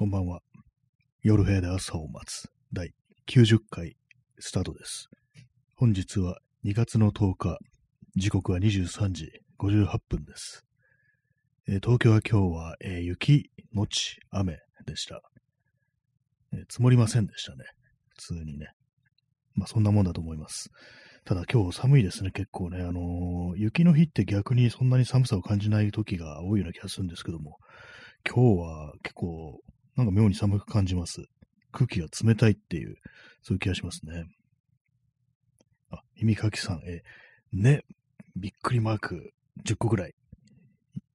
こんばんは。夜部屋で朝を待つ第90回スタートです。本日は2月の10日、時刻は23時58分です。えー東京は今日は、えー雪のち雨でした、えー積もりませんでしたね。普通にね。まあそんなもんだと思います。ただ今日寒いですね、結構ね。あのー雪の日って逆にそんなに寒さを感じない時が多いような気がするんですけども、今日は結構なんか妙に寒く感じます。空気が冷たいっていう、そういう気がしますね。あ、耳かきさん、え、ね、びっくりマーク10個ぐらい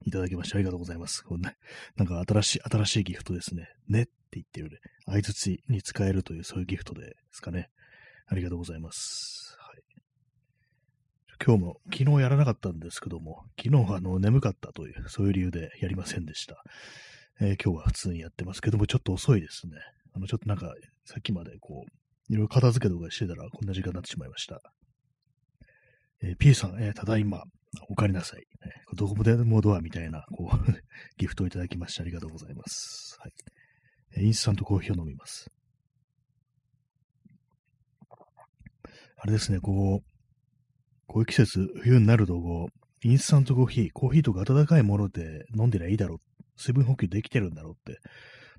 いただきましてありがとうございます。これね、なんか新しい、新しいギフトですね。ねって言ってるね。相づちに使えるというそういうギフトですかね。ありがとうございます。はい。今日も、昨日やらなかったんですけども、昨日はあの眠かったという、そういう理由でやりませんでした。えー今日は普通にやってますけども、ちょっと遅いですね。あの、ちょっとなんか、さっきまでこう、いろいろ片付けとかしてたら、こんな時間になってしまいました。えー P さん、えーただいま、お帰りなさい。えーどこでもドアみたいな、こう、ギフトをいただきましてありがとうございます。はい。えーインスタントコーヒーを飲みます。あれですね、こう、こういう季節、冬になると、こう、インスタントコーヒー、コーヒーとか温かいもので飲んでりゃいいだろう、水分補給できてるんだろうって、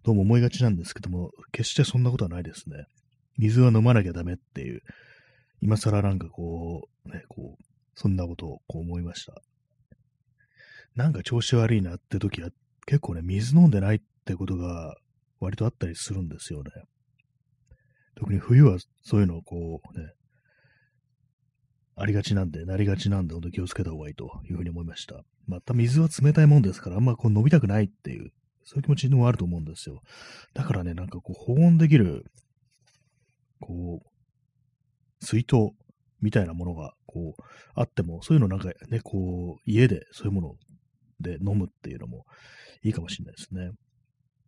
どうも思いがちなんですけども、決してそんなことはないですね。水は飲まなきゃダメっていう、今更なんかこう、ね、こう、そんなことをこう思いました。なんか調子悪いなって時は、結構ね、水飲んでないってことが割とあったりするんですよね。特に冬はそういうのをこうね、ありがちなんで、なりがちなんで、本当に気をつけた方がいいというふうに思いました。また水は冷たいもんですから、あんまこう飲みたくないっていう、そういう気持ちもあると思うんですよ。だからね、なんかこう保温できる、こう、水筒みたいなものがこうあっても、そういうのなんかね、こう、家でそういうもので飲むっていうのもいいかもしれないですね。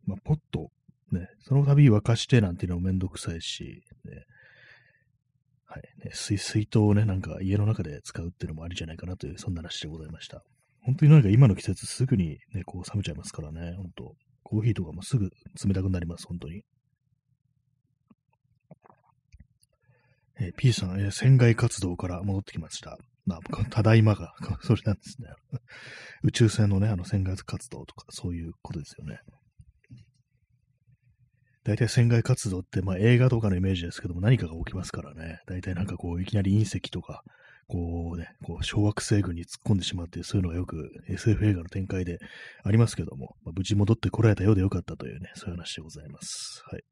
まあ、ポッと、ね、その度沸かしてなんていうのもめんどくさいし、ね、はい、ね、水、水筒をね、なんか家の中で使うっていうのもありじゃないかなという、そんな話でございました。本当になんか今の季節すぐにね、こう冷めちゃいますからね、本当コーヒーとかもすぐ冷たくなります、本当に。えー P さん、えー船外活動から戻ってきました。まあ、ただいまが、それなんですね。宇宙船のね、あの船外活動とか、そういうことですよね。大体船外活動って、まあ映画とかのイメージですけども、何かが起きますからね。大体なんかこう、いきなり隕石とか、こうね、こう小惑星群に突っ込んでしまって、そういうのがよく SF 映画の展開でありますけども、まあ、無事戻ってこられたようでよかったというね、そういう話でございます。はい。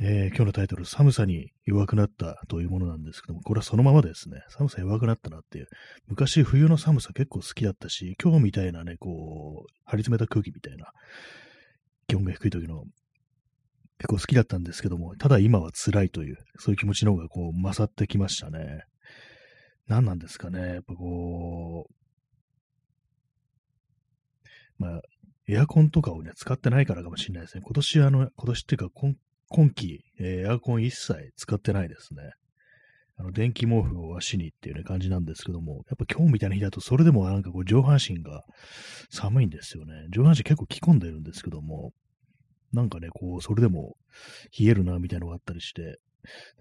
えー今日のタイトル、寒さに弱くなったというものなんですけども、これはそのままですね。寒さ弱くなったなっていう。昔冬の寒さ結構好きだったし、今日みたいなね、こう、張り詰めた空気みたいな、気温が低い時の結構好きだったんですけども、ただ今は辛いという、そういう気持ちの方がこう勝ってきましたね。何なんですかね。やっぱこう、まあ、エアコンとかをね、使ってないからかもしれないですね。今年あの、今年っていうか今、季、えエアコン一切使ってないですね。あの、電気毛布を足にっていうね、感じなんですけども、やっぱ今日みたいな日だと、それでもなんかこう上半身が寒いんですよね。上半身結構着込んでるんですけども、なんかね、こう、それでも冷えるな、みたいなのがあったりして、で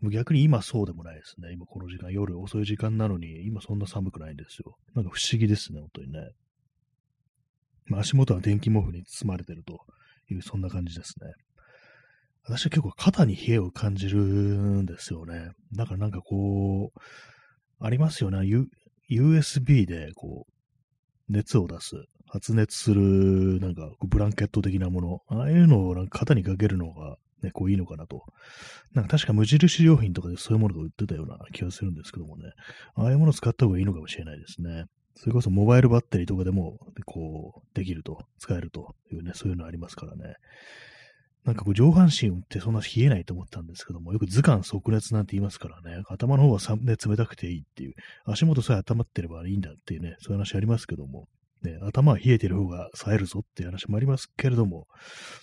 も逆に今そうでもないですね。今この時間、夜遅い時間なのに、今そんな寒くないんですよ。なんか不思議ですね、本当にね。まあ、足元は電気毛布に包まれてるという、そんな感じですね。私は結構肩に冷えを感じるんですよね。だからなんかこう、ありますよね。U、USB でこう、熱を出す、発熱する、なんかブランケット的なもの、ああいうのをなんか肩にかけるのが、ね、こういいのかなと。なんか確か無印良品とかでそういうものが売ってたような気がするんですけどもね。ああいうものを使った方がいいのかもしれないですね。それこそモバイルバッテリーとかでも、こう、できると、使えるというね、そういうのありますからね。なんかこう上半身ってそんな冷えないと思ったんですけども、よく図鑑即熱なんて言いますからね、頭の方は、ね、冷たくていいっていう、足元さえ温まってればいいんだっていうね、そういう話ありますけども、ね、頭は冷えてる方が冴えるぞっていう話もありますけれども、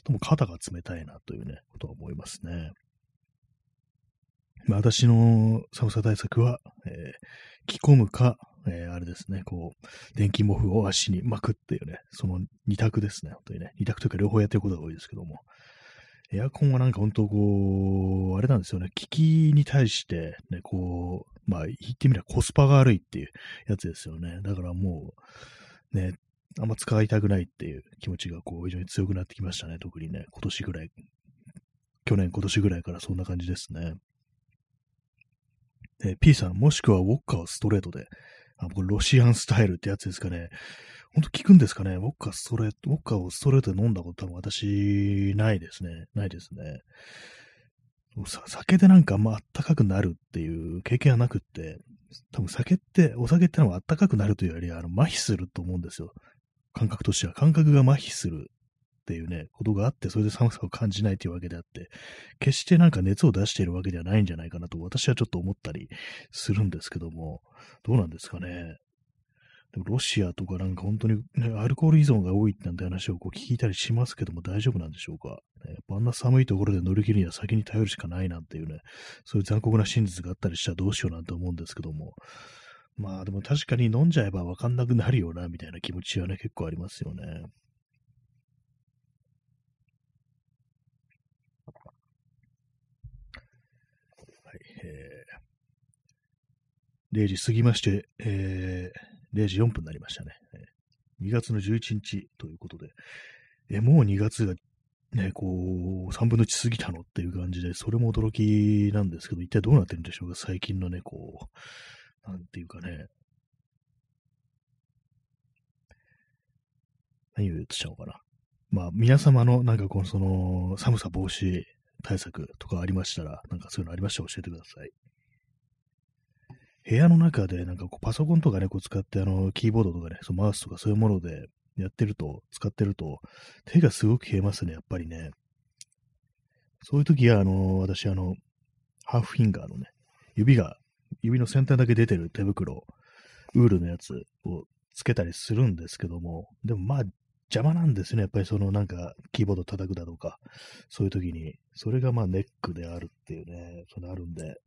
でも肩が冷たいなというね、ことは思いますね。まあ、私の寒さ対策は、えー着込むか、えー、あれですね、こう、電気毛布を足に巻くっていうね、その二択ですね、本当にね。二択というか両方やってることが多いですけども。エアコンはなんか本当こう、あれなんですよね、機器に対して、ね、こう、まあ言ってみればコスパが悪いっていうやつですよね。だからもう、ね、あんま使いたくないっていう気持ちがこう非常に強くなってきましたね。特にね、今年ぐらい。去年、今年ぐらいからそんな感じですね。え、P さん、もしくはウォッカをストレートで、あ、僕、ロシアンスタイルってやつですかね。ほんと聞くんですかね？ウォッカストレート、ウォッカをストレートで飲んだこと多分私、ないですね。ないですね。酒でなんかあんまあったかくなるっていう経験はなくって、多分酒って、お酒ってのはあったかくなるというより、あの、麻痺すると思うんですよ。感覚としては。感覚が麻痺するっていうね、ことがあって、それで寒さを感じないというわけであって、決してなんか熱を出しているわけではないんじゃないかなと、私はちょっと思ったりするんですけども、どうなんですかね。でもロシアとかなんか本当に、ね、アルコール依存が多いなんて話をこう聞いたりしますけども大丈夫なんでしょうか、ね、あんな寒いところで乗り切るには先に頼るしかないなんていうね、そういう残酷な真実があったりしたらどうしようなんて思うんですけども、まあでも確かに飲んじゃえばわかんなくなるよな、みたいな気持ちはね、結構ありますよね。はい、えー、0時過ぎまして、えー、0時4分になりましたね。2月の11日ということで、え、もう2月がね、こう、3分の1過ぎたのっていう感じで、それも驚きなんですけど、一体どうなってるんでしょうか、最近のね、こう、なんていうかね、何を言っちゃおうかな。まあ、皆様のなんかこのその寒さ防止対策とかありましたら、なんかそういうのありましたら教えてください。部屋の中でなんかこうパソコンとかね、こう使ってあのキーボードとかね、そのマウスとかそういうものでやってると、使ってると、手がすごく冷えますね、やっぱりね。そういう時は、あの、私、あの、ハーフフィンガーのね、指が指の先端だけ出てる手袋、ウールのやつをつけたりするんですけども、でもまあ邪魔なんですね。やっぱりそのなんかキーボード叩くだとか、そういう時に、それがまあネックであるっていうね、それあるんで、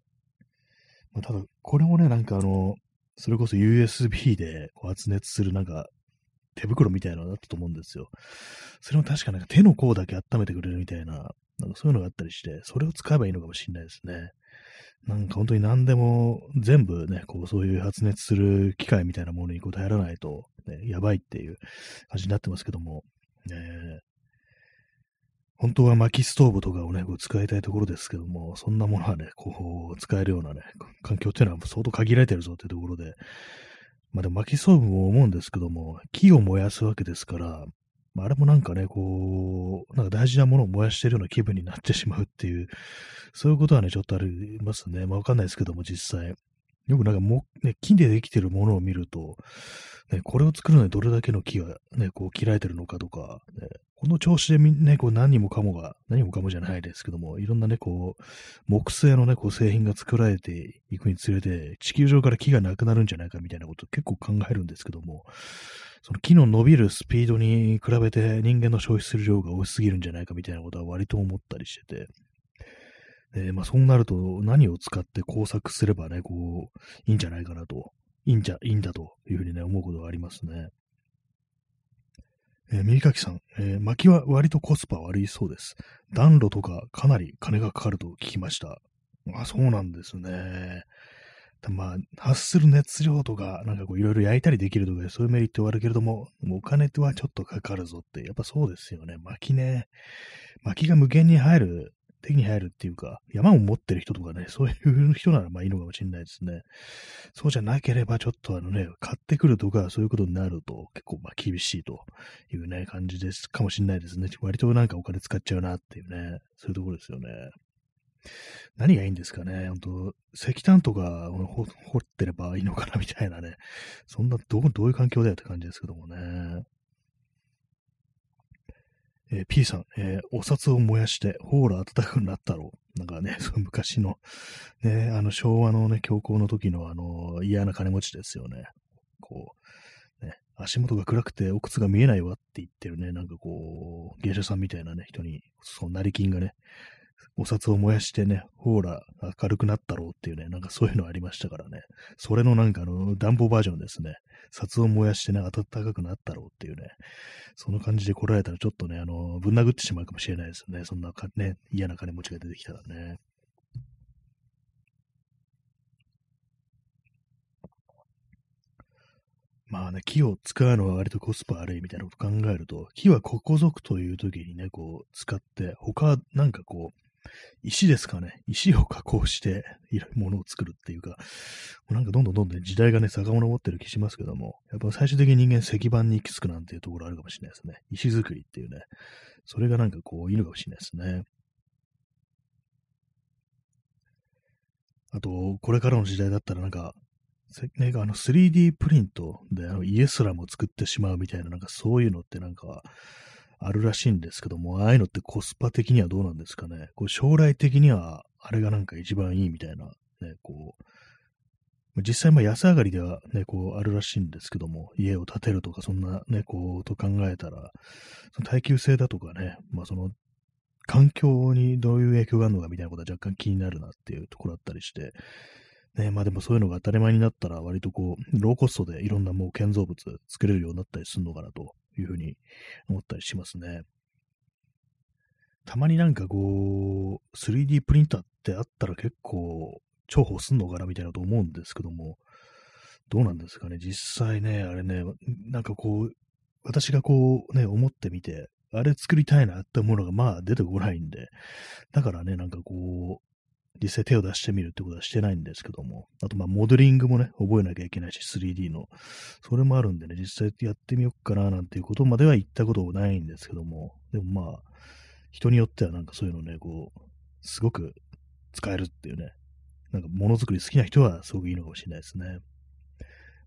まあ、ただこれもね、なんかあの、それこそ USB で発熱するなんか手袋みたいなのだったと思うんですよ。それも確かなんか手の甲だけ温めてくれるみたいな、なんかそういうのがあったりして、それを使えばいいのかもしれないですね。なんか本当に何でも全部ね、こうそういう発熱する機械みたいなものにこう頼らないと、ね、やばいっていう感じになってますけども、ね、本当は薪ストーブとかをね、こう使いたいところですけども、そんなものはね、こう使えるようなね、環境っていうのは相当限られてるぞっていうところで、まあでも薪ストーブも思うんですけども、木を燃やすわけですから、まあ、あれもなんかね、こう、なんか大事なものを燃やしてるような気分になってしまうっていう、そういうことはね、ちょっとありますね。まあわかんないですけども、実際。よくなんかも、ね、木でできてるものを見ると、ね、これを作るのにどれだけの木がね、こう切られてるのかとか、ね、この調子でみんな、ね、こう何もかもが、何もかもじゃないですけども、いろんなね、こう、木製のね、こう製品が作られていくにつれて、地球上から木がなくなるんじゃないかみたいなことを結構考えるんですけども、その木の伸びるスピードに比べて人間の消費する量が多すぎるんじゃないかみたいなことは割と思ったりしてて、で、まあそうなると何を使って工作すればね、こう、いいんじゃないかなと、いいんじゃ、いいんだというふうにね、思うことがありますね。えー、右かきさん、えー、薪は割とコスパ悪いそうです。暖炉とかかなり金がかかると聞きました。あ、そうなんですね。まあ、発する熱量とか、なんかこういろいろ焼いたりできるとか、そういうメリットはあるけれども、もお金とはちょっとかかるぞって、やっぱそうですよね。薪ね。薪が無限に入る、手に入るっていうか、山を持ってる人とかね、そういう人ならまあいいのかもしれないですね。そうじゃなければちょっとあのね、買ってくるとか、そういうことになると結構まあ厳しいというね、感じですかもしれないですね。割となんかお金使っちゃうなっていうね、そういうところですよね。何がいいんですかね。本当石炭とか掘ってればいいのかなみたいなね。そんな、どう、どういう環境だよって感じですけどもね。えー、P さん、えー、お札を燃やして、ほーら暖かくなったろう。なんかね、その昔の、ね、あの昭和のね、強行の時のあの、嫌な金持ちですよね。こう、ね、足元が暗くてお靴が見えないわって言ってるね、なんかこう、芸者さんみたいなね、人に、その成金がね、お札を燃やしてね、ほら、明るくなったろうっていうね、なんかそういうのありましたからね。それのなんかあの、暖房バージョンですね。札を燃やしてね、暖かくなったろうっていうね。その感じで来られたらちょっとね、あの、ぶん殴ってしまうかもしれないですよね。そんなか、ね、嫌な金持ちが出てきたらね。まあね、木を使うのは割とコスパ悪いみたいなことを考えると、木はここぞくという時にね、こう、使って、他、なんかこう、石ですかね。石を加工して、いろいろものを作るっていうか、もうなんかどんどんどんどん時代がね、遡ってる気しますけども、やっぱ最終的に人間石板に行き着くなんていうところあるかもしれないですね。石作りっていうね。それがなんかこう、いいのかもしれないですね。あと、これからの時代だったらなんか、ね、あの 3D プリントであの家すらも作ってしまうみたいな、なんかそういうのってなんかあるらしいんですけども、ああいうのってコスパ的にはどうなんですかね？こう将来的にはあれがなんか一番いいみたいな、ね、こう、実際まあ安上がりではね、こうあるらしいんですけども、家を建てるとかそんなね、こうと考えたら、その耐久性だとかね、まあその環境にどういう影響があるのかみたいなことは若干気になるなっていうところだったりして、ね、まあでもそういうのが当たり前になったら、割とこう、ローコストでいろんなもう建造物作れるようになったりするのかなというふうに思ったりしますね。たまになんかこう、3D プリンターってあったら結構重宝すんのかなみたいなと思うんですけども、どうなんですかね。実際ね、あれね、なんかこう、私がこうね、思ってみて、あれ作りたいなって思うのがまあ出てこないんで、だからね、なんかこう、実際手を出してみるってことはしてないんですけども、あとまあモデリングもね、覚えなきゃいけないし、3D の。それもあるんでね、実際やってみようかななんていうことまでは言ったことないんですけども、でもまあ、人によってはなんかそういうのね、こう、すごく使えるっていうね、なんかものづくり好きな人はすごくいいのかもしれないですね。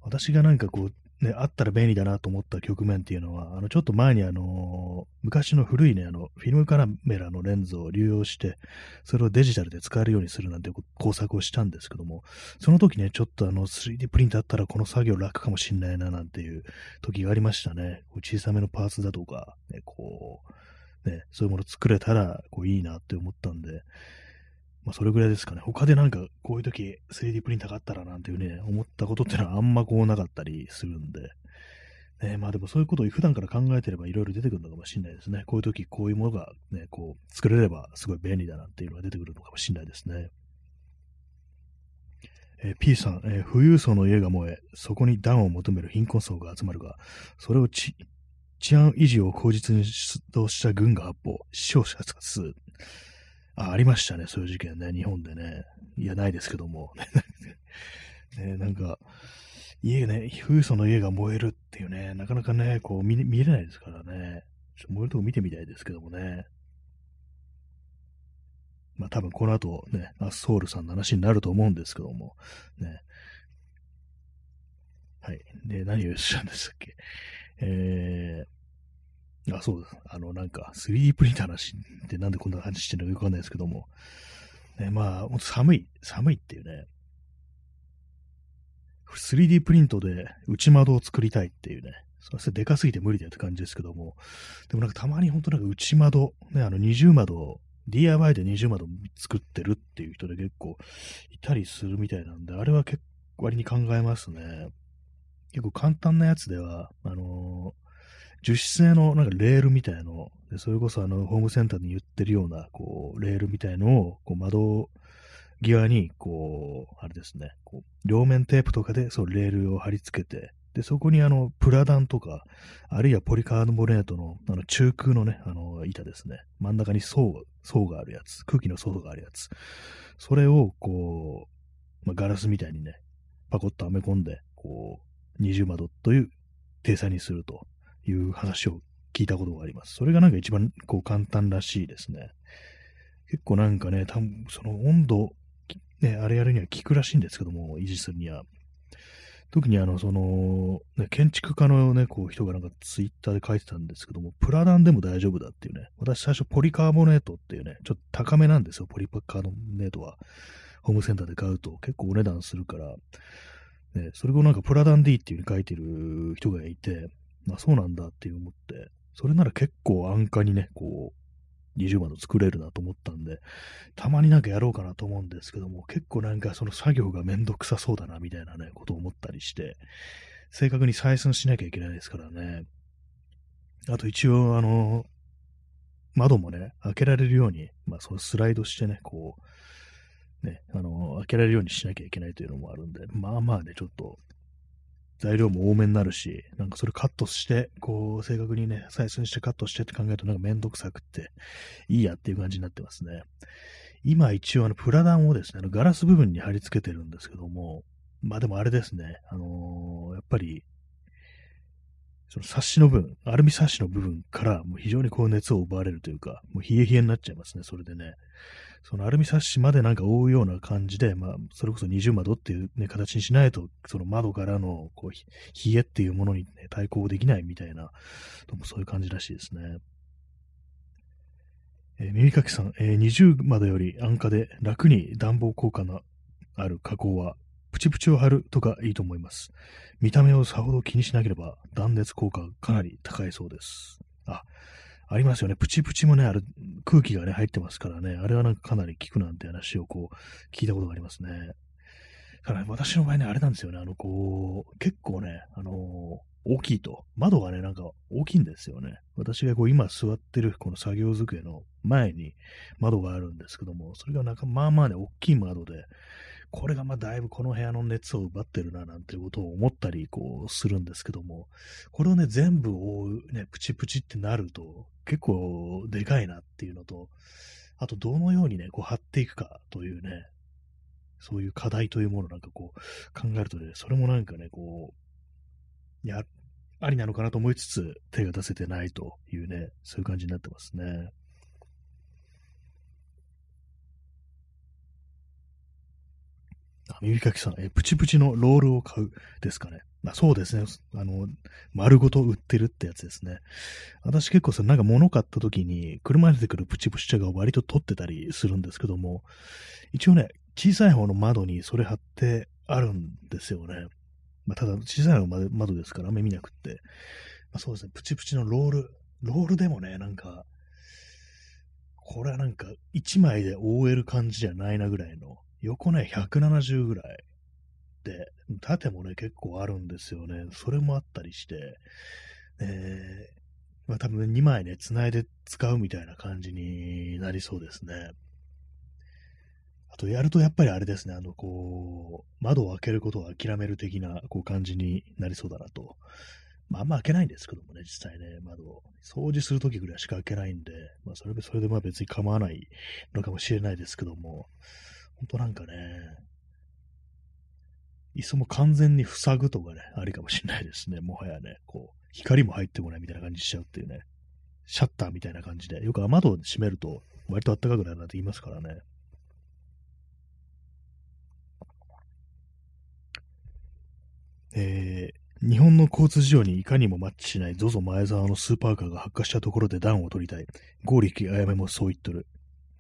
私がなんかこう、ね、あったら便利だなと思った局面っていうのは、あの、ちょっと前にあの、昔の古いね、あの、フィルムカメラのレンズを流用して、それをデジタルで使えるようにするなんて工作をしたんですけども、その時ね、ちょっとあの、3D プリントあったらこの作業楽かもしんないな、なんていう時がありましたね。こう小さめのパーツだとか、ね、こう、ね、そういうもの作れたら、こう、いいなって思ったんで、まあ、それぐらいですかね。他でなんか、こういう時 3D プリンターがあったらなんていうね、思ったことってのはあんまこうなかったりするんで、ね、まあでもそういうことを普段から考えてればいろいろ出てくるのかもしれないですね。こういう時こういうものがね、こう作れればすごい便利だなっていうのが出てくるのかもしれないですね。えー、P さん、えー、富裕層の家が燃え、そこに暖を求める貧困層が集まるが、それを治安維持を口実に出動した軍が発砲、死傷者数。あ、ありましたね、そういう事件ね、日本でね。いや、ないですけども。ね、なんか、家ね、富裕層の家が燃えるっていうね、なかなかね、こう見見れないですからね。ちょっと燃えるとこ見てみたいですけどもね。まあ多分この後ね、アッソールさんの話になると思うんですけども、ね。はい。で、何をしたんでしたっけ？えー、あ、そうです。あの、なんか、3D プリンターの話ってなんでこんな話してるのかよくわかんないですけども、ね、まあ、ほんと寒い、寒いっていうね、3D プリントで内窓を作りたいっていうね、そしてでかすぎて無理だよって感じですけども、でもなんかたまに本当なんか内窓、ね、あの二重窓、DIY で二重窓作ってるっていう人で結構いたりするみたいなんで、あれは結構割に考えますね。結構簡単なやつでは、あのー、樹脂製のなんかレールみたいの、でそれこそあのホームセンターに言ってるようなこうレールみたいのをこう窓際に、こう、あれですね、こう両面テープとかで、そう、レールを貼り付けて、で、そこにあの、プラダンとか、あるいはポリカーボネートの、あの、中空のね、あの、板ですね。真ん中に層、層があるやつ、空気の層があるやつ。それを、こう、まあ、ガラスみたいにね、パコッとはめ込んで、こう、二重窓という定裁にするという話を聞いたことがあります。それがなんか一番、こう、簡単らしいですね。結構なんかね、多分その温度ね、あれやるには効くらしいんですけども、維持するには。特にあの、その、ね、建築家のね、こう人がなんかツイッターで書いてたんですけども、プラダンでも大丈夫だっていうね、私最初ポリカーボネートっていうね、ちょっと高めなんですよ、ポリカーボネートは。ホームセンターで買うと結構お値段するから、ね、それをなんかプラダン D っていう風に書いてる人がいて、あそうなんだって思って、それなら結構安価にね、こう、二重窓作れるなと思ったんで、たまになんかやろうかなと思うんですけども、結構なんかその作業がめんどくさそうだなみたいなね、ことを思ったりして、正確に採寸しなきゃいけないですからね。あと一応、あの、窓もね、開けられるように、まあそのスライドしてね、こう、ね、あの、開けられるようにしなきゃいけないというのもあるんで、まあまあね、ちょっと材料も多めになるし、なんかそれカットして、こう、正確にね、採寸してカットしてって考えるとなんかめんどくさくって、いいやっていう感じになってますね。今一応あの、プラダンをですね、あのガラス部分に貼り付けてるんですけども、まあでもあれですね、あのー、やっぱり、その冊子の部分、アルミ冊子の部分からもう非常にこう熱を奪われるというか、もう冷え冷えになっちゃいますね、それでね。そのアルミ冊子までなんか覆うような感じで、まあ、それこそ二重窓っていうね、形にしないと、その窓からの、こう、冷えっていうものに、ね、対抗できないみたいな、どうもそういう感じらしいですね。えー、耳かきさん、えー、二重窓より安価で楽に暖房効果のある加工はプチプチを貼るとかいいと思います。見た目をさほど気にしなければ断熱効果がかなり高いそうです。あ、ありますよね。プチプチもね、ある空気がね、入ってますからね。あれはなんかかなり効くなんて話をこう、聞いたことがありますね。だから、ね、私の場合ね、あれなんですよね。あの、こう、結構ね、あのー、大きいと。窓がね、なんか大きいんですよね。私がこう今座ってるこの作業机の前に窓があるんですけども、それがなんかまあまあね、大きい窓で、これがまあだいぶこの部屋の熱を奪ってるななんていうことを思ったりこうするんですけども、これをね、全部覆うね、プチプチってなると結構でかいなっていうのと、あとどのようにね、こう貼っていくかというね、そういう課題というものなんかこう考えるとね、それもなんかね、こう、や、ありなのかなと思いつつ手が出せてないというね、そういう感じになってますね。耳かきさん、え、プチプチのロールを買うですかね。あそうですね。あの、丸ごと売ってるってやつですね。私結構さ、なんか物買った時に、車に出てくるプチプチ茶が割と取ってたりするんですけども、一応ね、小さい方の窓にそれ貼ってあるんですよね。まあ、ただ、小さい方の窓ですからあんまり見なくって。まあ、そうですね、プチプチのロール、ロールでもね、なんか、これはなんか、1枚で覆える感じじゃないなぐらいの、横ね、170ぐらい。で、縦もね、結構あるんですよね。それもあったりして、えー、まあ多分、2枚ね、繋いで使うみたいな感じになりそうですね。あと、やるとやっぱりあれですね、あの、こう、窓を開けることを諦める的な、こう、感じになりそうだなと。まあ、あんま開けないんですけどもね、実際ね、窓を。掃除するときぐらいしか開けないんで、まあ、それで、それでまあ別に構わないのかもしれないですけども、ほんとなんかね、いっそも完全に塞ぐとかね、ありかもしれないですね。もはやね、こう、光も入ってこないみたいな感じしちゃうっていうね。シャッターみたいな感じで。よく雨戸を閉めると、割と暖かくなるなんて言いますからね。えー、日本の交通事情にいかにもマッチしない ZOZO 前澤のスーパーカーが発火したところで暖を取りたい。ゴーリキあやめもそう言っとる。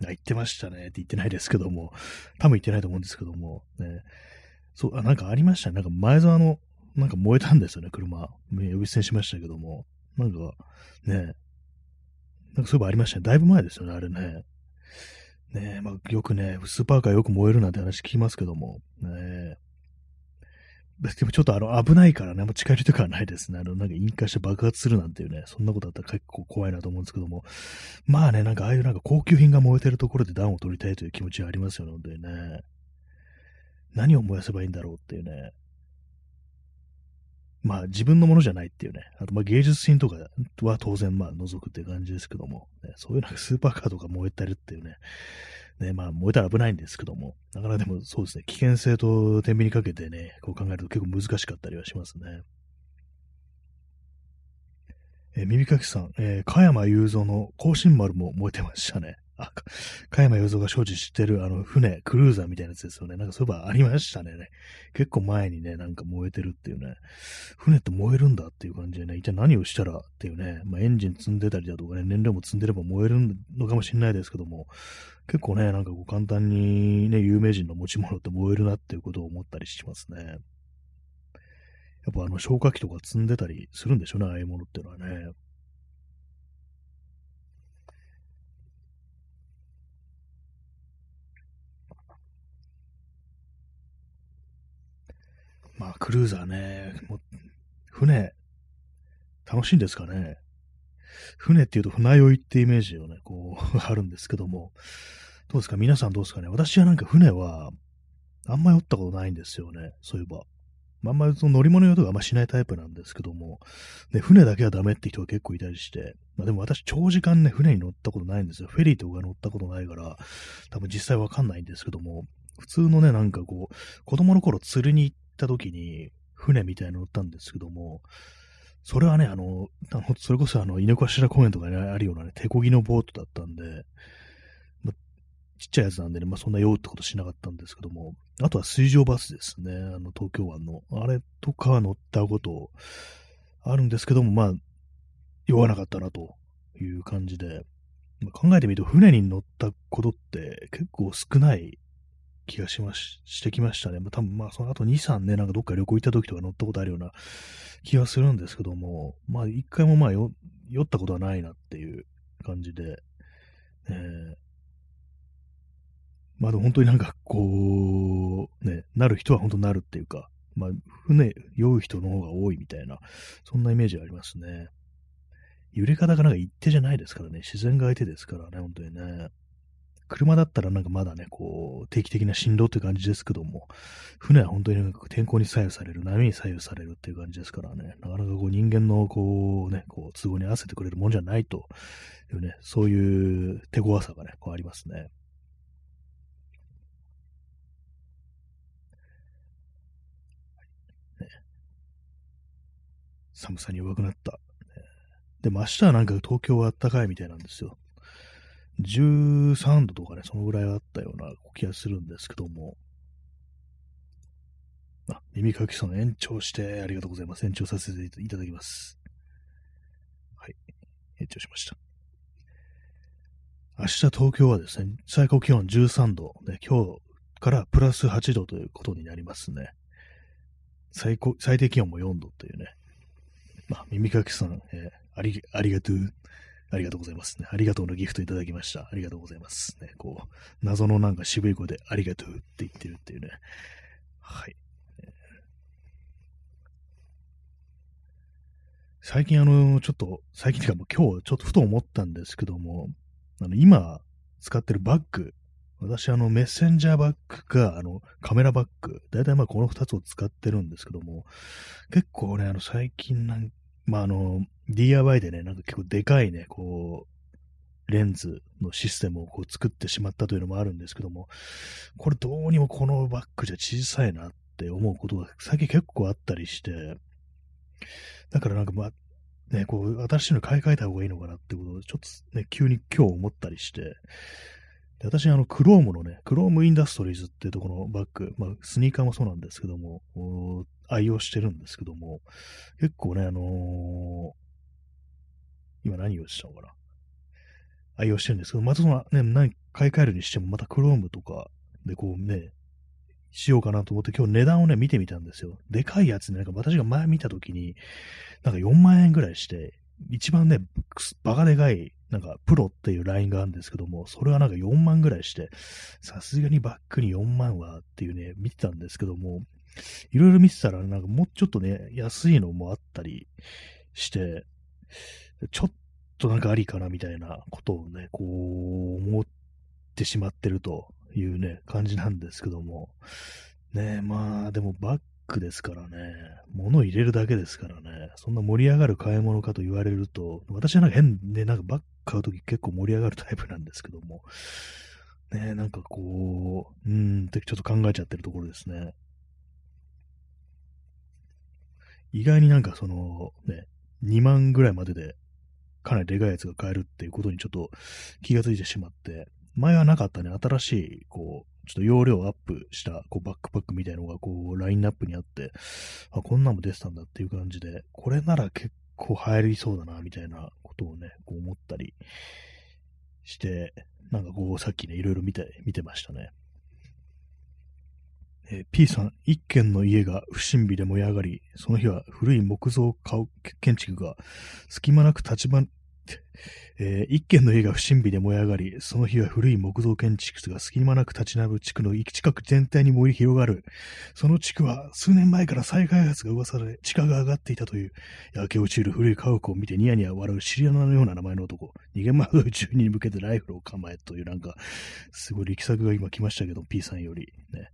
あ、言ってましたねって言ってないですけども、多分言ってないと思うんですけども、ね、そう、あ、なんかありましたね。なんか前澤の、なんか燃えたんですよね、車。呼び捨てしましたけども。なんか、ね、なんかそういえばありましたね。だいぶ前ですよね、あれね。ねまあ、よくね、スーパーカーよく燃えるなんて話聞きますけども、ねでもちょっとあの、危ないからね、あんま近寄りとかはないですね。あの、なんか引火して爆発するなんていうね、そんなことあったら結構怖いなと思うんですけども。まあね、なんかああいうなんか高級品が燃えてるところで暖を取りたいという気持ちはありますよね、本当にね。何を燃やせばいいんだろうっていうね。まあ自分のものじゃないっていうね。あとまあ芸術品とかは当然まあ除くって感じですけども、ね、そういうなんかスーパーカーとか燃えてるっていうね。ね、まあ燃えたら危ないんですけども、なかなかでもそうですね、危険性と天秤にかけてね、こう考えると結構難しかったりはしますね。えー、耳かきさん、えー、加山雄三の甲信丸も燃えてましたね。あ、加山雄三が所持してるあの船、クルーザーみたいなやつですよね。なんかそういえばありましたね。結構前にね、なんか燃えてるっていうね。船って燃えるんだっていう感じでね、一体何をしたらっていうね、まあ、エンジン積んでたりだとかね、燃料も積んでれば燃えるのかもしれないですけども、結構ね、なんかこう簡単にね、有名人の持ち物って燃えるなっていうことを思ったりしますね。やっぱあの消火器とか積んでたりするんでしょうね、ああいうものっていうのはね。まあ、クルーザーね、もう船、楽しいんですかね。船っていうと船酔いってイメージをね、こう、あるんですけども、どうですか？皆さんどうですかね？私はなんか船は、あんまり酔ったことないんですよね。そういえば。あんまりその乗り物用とかあんましないタイプなんですけども、ね、船だけはダメって人が結構いたりして、まあでも私長時間ね、船に乗ったことないんですよ。フェリーとか乗ったことないから、多分実際わかんないんですけども、普通のね、なんかこう、子供の頃釣りに行っった時に、船みたいなの乗ったんですけども、それはね、あの、それこそあの、稲頭公園とかにあるようなね、手漕ぎのボートだったんで、ま、ちっちゃいやつなんでね、まあ、そんな酔うってことしなかったんですけども、あとは水上バスですね、あの、東京湾の。あれとかは乗ったことあるんですけども、まあ、酔わなかったなという感じで、まあ、考えてみると、船に乗ったことって結構少ない気がしまし、してきましたね。まあ、多分まあ、その後2、3ね、なんかどっか旅行行った時とか乗ったことあるような気がするんですけども、まあ、一回もまあ酔ったことはないなっていう感じで、えー、まあでも本当になんかこう、ね、なる人は本当なるっていうか、まあ、船酔う人の方が多いみたいな、そんなイメージがありますね。揺れ方がなんか一定じゃないですからね、自然が相手ですからね、本当にね。車だったらなんかまだね、こう、定期的な振動って感じですけども、船は本当になんか天候に左右される、波に左右されるっていう感じですからね、なかなかこう人間のこうね、こう都合に合わせてくれるもんじゃないというね、そういう手強さがね、こうありますね。寒さに弱くなった。でも明日はなんか東京は暖かいみたいなんですよ。13度とかね、そのぐらいあったような気がするんですけども。あ、耳かきさん延長してありがとうございます。延長させていただきます。はい。延長しました。明日東京はですね、最高気温13度、ね、今日からプラス8度ということになりますね。最高、最低気温も4度というね。まあ、耳かきさん、えー、あり、ありがとう。ありがとうございますね。ありがとうのギフトいただきました。ありがとうございます。ね、こう、謎のなんか渋い声でありがとうって言ってるっていうね。はい。最近あの、ちょっと、最近というかもう今日ちょっとふと思ったんですけども、あの、今使ってるバッグ、私あの、メッセンジャーバッグか、あの、カメラバッグ、だいたいまあこの2つを使ってるんですけども、結構ね、あの、最近なんまあ、あの、DIY でね、なんか結構でかいね、こう、レンズのシステムをこう作ってしまったというのもあるんですけども、これどうにもこのバッグじゃ小さいなって思うことが最近結構あったりして、だからなんかまあ、ね、こう、新しいの買い替えた方がいいのかなってことを、ちょっとね、急に今日思ったりして、で私、あの、クロームのね、クロームインダストリーズっていうとこのバッグ、まあ、スニーカーもそうなんですけども、愛用してるんですけども、結構ね、あのー、今何をしたのかな。愛用してるんですけど、またその、ね、何買い替えるにしても、またクロームとかでこうね、しようかなと思って、今日値段をね、見てみたんですよ。でかいやつね、なんか私が前見たときに、なんか4万円ぐらいして、一番ね、バカでかい、なんかプロっていうラインがあるんですけども、それはなんか4万ぐらいして、さすがにバックに4万はっていうね、見てたんですけども、いろいろ見てたら、なんかもうちょっとね、安いのもあったりして、ちょっとなんかありかなみたいなことをね、こう思ってしまってるというね、感じなんですけども、ねまあでもバックですからね、物入れるだけですからね、そんな盛り上がる買い物かと言われると、私はなんか変で、なんかバッグ買うとき結構盛り上がるタイプなんですけども、ねなんかこう、うんってちょっと考えちゃってるところですね。意外になんかその、ね、2万ぐらいまでで、かなりでかいやつが買えるっていうことにちょっと気がついてしまって、前はなかったね、新しい、こう、ちょっと容量アップした、こう、バックパックみたいなのが、こう、ラインナップにあって、あ、こんなんも出てたんだっていう感じで、これなら結構流行りそうだな、みたいなことをね、こう思ったりして、なんかこう、さっきね、いろいろ見て、見てましたね。えー、P さん、一軒の家が不審火で燃え上がり、その日は古い木造建築が隙間なく立ち えー、一軒の家が不審火で燃え上がり、その日は古い木造建築が隙間なく立ち並ぶ地区の近く全体に燃え広がる。その地区は数年前から再開発が噂され、地価が上がっていたという、焼け落ちる古い家屋を見てニヤニヤ笑うシリアナのような名前の男。逃げ惑う住人に向けてライフルを構えというなんか、すごい力作が今来ましたけど、P さんより。ね。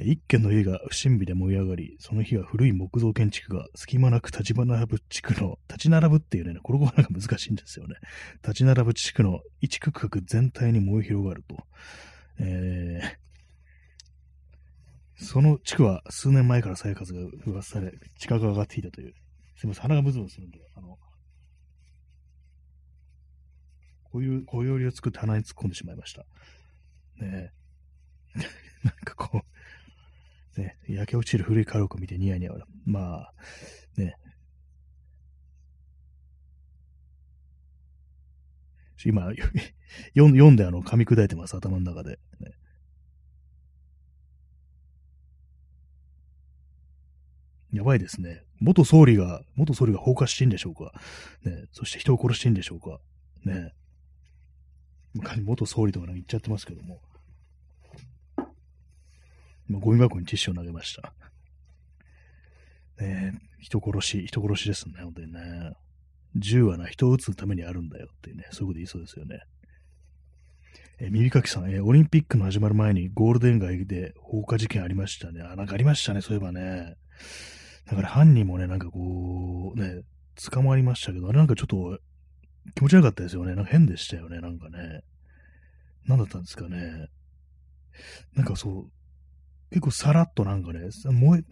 一軒の家が不審火で燃え上がり、その日は古い木造建築が隙間なく立ち並ぶ地区の、立ち並ぶっていうね、これがなんか難しいんですよね。立ち並ぶ地区の一区画全体に燃え広がると。えー、その地区は数年前から再活が噂され、地価が上がっていたという。すみません、鼻がムズムズするんで、あの、こういう、こういうを作って鼻に突っ込んでしまいました。ねえ。なんかこう、ね、焼け落ちる古い家屋を見てニヤニヤ。まあ、ね。今、読んであの、噛み砕いてます、頭の中で。ね、やばいですね。元総理が、元総理が放火していいんでしょうか。ね、そして人を殺していいんでしょうか。ね。元総理とかなんか言っちゃってますけども。まあ、ゴミ箱にティッシュを投げました。ね人殺し、人殺しですね、本当にね。銃はな、人を撃つためにあるんだよっていうね、そういうこと言いそうですよね。え耳かきさん、えオリンピックの始まる前にゴールデン街で放火事件ありましたね。あ、なんかありましたね、そういえばね。だから犯人もね、なんかこう、ね、捕まりましたけど、あれなんかちょっと気持ち悪かったですよね。なんか変でしたよね、なんかね。何だったんですかね。なんかそう、結構さらっとなんかね、燃え、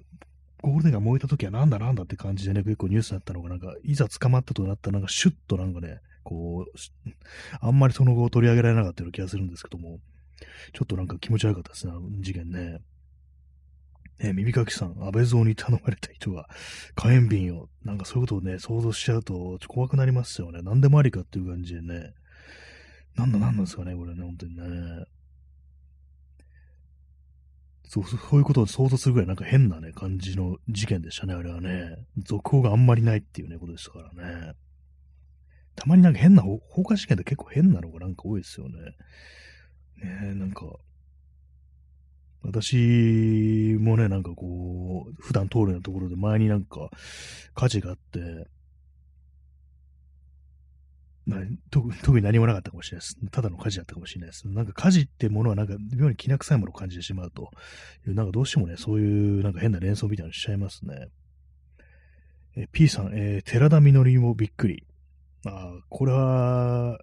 ゴールデンが燃えた時はなんだなんだって感じでね、結構ニュースになったのが、なんか、いざ捕まったとなったら、なんかシュッとなんかね、こう、あんまりその後取り上げられなかったような気がするんですけども、ちょっとなんか気持ち悪かったですね、事件ね。ね、耳かきさん、安倍蔵に頼まれた人が火炎瓶を、なんかそういうことをね、想像しちゃうと怖くなりますよね。何でもありかっていう感じでね。なんだなんなんですかね、これね、本当にね。そう、そういうことを想像するぐらいなんか変なね、感じの事件でしたね、あれはね。続報があんまりないっていうね、ことでしたからね。たまになんか変な放火事件って結構変なのがなんか多いですよね。ねえ、なんか、私もね、なんかこう、普段通るようなところで前になんか火事があって、特に何もなかったかもしれないです。ただの火事だったかもしれないです。なんか火事ってものはなんか妙にきな臭いものを感じてしまうという、なんかどうしてもね、そういうなんか変な連想みたいなのしちゃいますね。え P さん、えー、寺田みのりもびっくり。あこれは、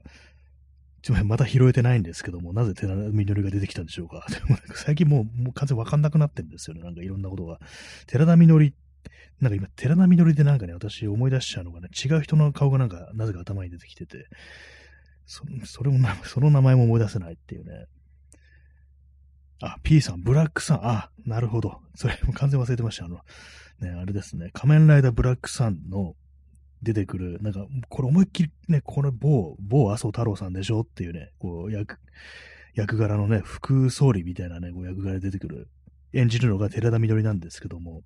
ちょっとまた拾えてないんですけども、なぜ寺田みのりが出てきたんでしょうか。で も最近もうもう完全わかんなくなってるんですよね。なんかいろんなことが。寺田みのりっなんか今、寺田みどりでなんかね、私思い出しちゃうのがね、違う人の顔がなんか、なぜか頭に出てきてて、そそれもな、その名前も思い出せないっていうね。あ、P さん、ブラックさん、あ、なるほど。それも完全忘れてました。あの、ね、あれですね、仮面ライダーブラックさんの出てくる、なんか、これ思いっきりね、この某、某麻生太郎さんでしょっていうね、こう、役、役柄のね、副総理みたいなね、こう役柄で出てくる演じるのが寺田みどりなんですけども、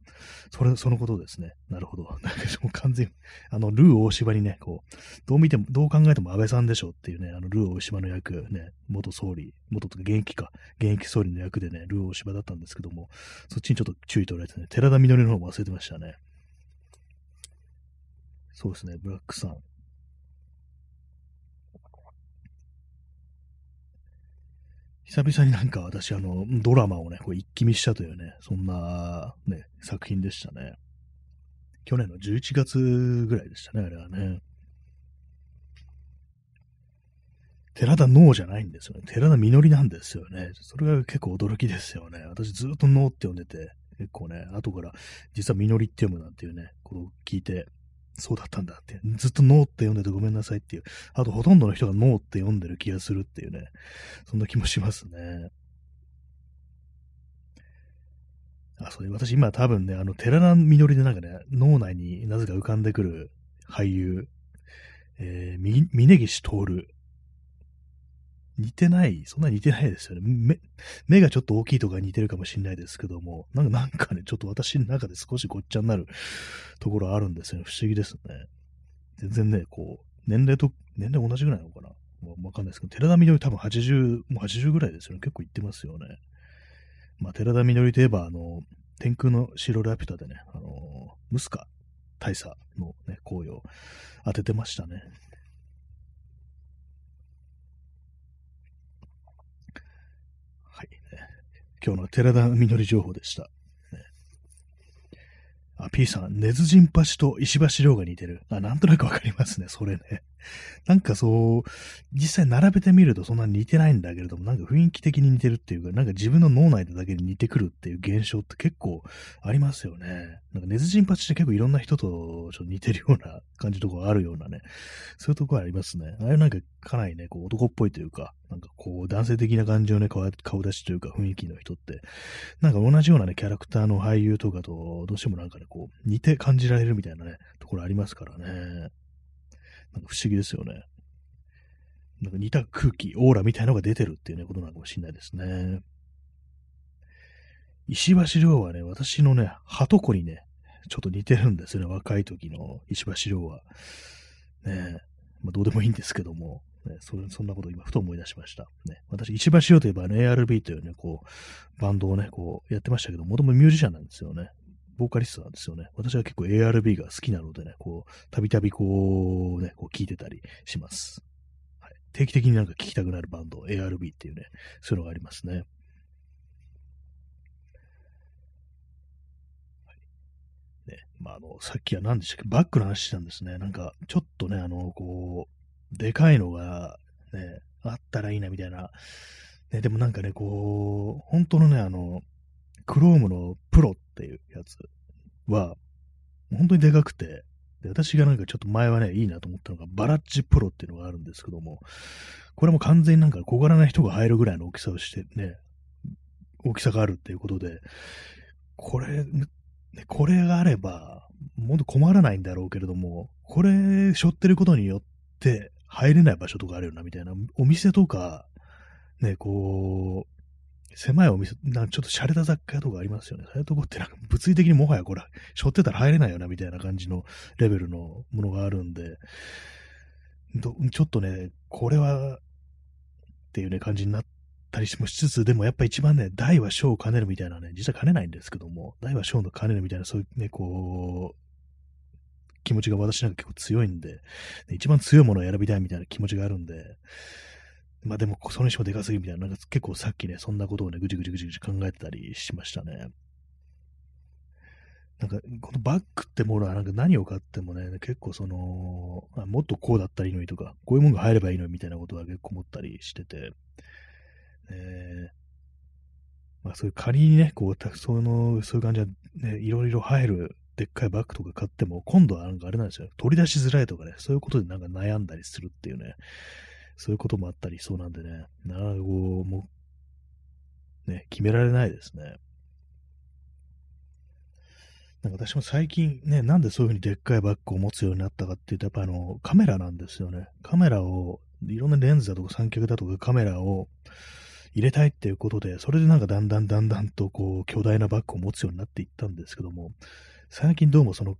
それ、そのことですね。なるほど。なんかもう完全あの、ルー大柴にね、こう、どう見ても、どう考えても安倍さんでしょっていうね、あの、ルー大柴の役、ね、元総理、元とか現役か、現役総理の役でね、ルー大柴だったんですけども、そっちにちょっと注意取られてね、寺田みどりの方も忘れてましたね。そうですね、ブラックさん。久々になんか私、あの、ドラマをね、こう一気見したというね、そんな、ね、作品でしたね。去年の11月ぐらいでしたね、あれはね。寺田脳じゃないんですよね。寺田みのりなんですよね。それが結構驚きですよね。私ずっと脳って呼んでて、結構ね、後から実はみのりって読むなんていうね、ことを聞いて、そうだったんだって、ずっとノーって読んでてごめんなさいっていう、あとほとんどの人がノーって読んでる気がするっていうね、そんな気もしますね。あ、そう私今多分ね、あの、寺田みのりでなんかね、脳内になぜか浮かんでくる俳優、えー、峯岸徹。似てない、そんな似てないですよね。目、目がちょっと大きいとか似てるかもしれないですけども、なんか なんかね、ちょっと私の中で少しごっちゃになるところあるんですよね。不思議ですね。全然ね、こう、年齢と、年齢同じぐらいなのかなわかんないですけど、寺田みのり多分80、もう80ぐらいですよね。結構行ってますよね。まあ、寺田みのりといえば、あの、天空の城ラピュタでね、あの、ムスカ大佐のね、紅葉当ててましたね。はい、ね。今日の寺田みのり情報でした。あ、P さん、根津陣橋と石橋亮が似てる。あ、なんとなくわかりますね、それね。なんかそう、実際並べてみるとそんなに似てないんだけれども、なんか雰囲気的に似てるっていうか、なんか自分の脳内でだけで似てくるっていう現象って結構ありますよね。なんか根津陣八って結構いろんな人とちょっと似てるような感じところあるようなね、そういうところありますね。あれなんかかなりね、こう男っぽいというか、なんかこう男性的な感じのね、顔出しというか雰囲気の人って、なんか同じようなね、キャラクターの俳優とかとどうしてもなんかね、こう似て感じられるみたいなね、ところありますからね。なんか不思議ですよね。なんか似た空気、オーラみたいのが出てるっていうね、ことなのかもしれないですね。石橋亮はね、私のね、鳩子にね、ちょっと似てるんですよね、若い時の石橋亮は。ねまあ、どうでもいいんですけども、ね、それそんなこと今、ふと思い出しました。ね、私、石橋亮といえば、ね、ARB というね、こう、バンドをね、こう、やってましたけど、もともとミュージシャンなんですよね。ボーカリストなんですよね。私は結構 ARB が好きなのでね、こう、たびたびこう、ね、こう聞いてたりします。はい。定期的になんか聴きたくなるバンド、ARB っていうね、そういうのがありますね。ね、まあ、あの、さっきは何でしたっけ、バックの話したんですね。なんか、ちょっとね、あの、こう、でかいのが、ね、あったらいいな、みたいな。ね、でもなんかね、こう、本当のね、あの、クロームのプロっていうやつは、本当にでかくて、で私がなんかちょっと前はね、いいなと思ったのが、バラッジプロっていうのがあるんですけども、これも完全になんか小柄な人が入るぐらいの大きさをしてね、大きさがあるっていうことで、これ、ねこれがあれば、もっと困らないんだろうけれども、これ、背負ってることによって入れない場所とかあるよな、みたいな。お店とか、ね、こう、狭いお店、なんちょっと洒落た雑貨屋とかありますよね。そういうとこってなんか物理的にもはやこれ、背負ってたら入れないよな、みたいな感じのレベルのものがあるんで、ちょっとね、これは、っていうね、感じになったりもしつつ、でもやっぱ一番ね、大は小を兼ねるみたいなね、実は兼ねないんですけども、大は小の兼ねるみたいな、そういうね、こう、気持ちが私なんか結構強いんで、一番強いものを選びたいみたいな気持ちがあるんで、まあでも、それにしてもでかすぎみたいな、なんか結構さっきね、そんなことをね、ぐじぐじぐじぐじ考えてたりしましたね。なんか、このバッグってものは、なんか何を買ってもね、結構その、あもっとこうだったらいいのにとか、こういうものが入ればいいのにみたいなことは結構思ったりしてて、えーまあそういう仮にね、こう、たくその、そういう感じはね、いろいろ入るでっかいバッグとか買っても、今度はなんかあれなんですよ。取り出しづらいとかね、そういうことでなんか悩んだりするっていうね、そういうこともあったりそうなんでね、なかなかこう、もう、ね、決められないですね。なんか私も最近ね、なんでそういうふうにでっかいバッグを持つようになったかっていうと、やっぱあの、カメラなんですよね。カメラを、いろんなレンズだとか三脚だとかカメラを入れたいっていうことで、それでなんかだんだんだんだんとこう、巨大なバッグを持つようになっていったんですけども、最近どうもその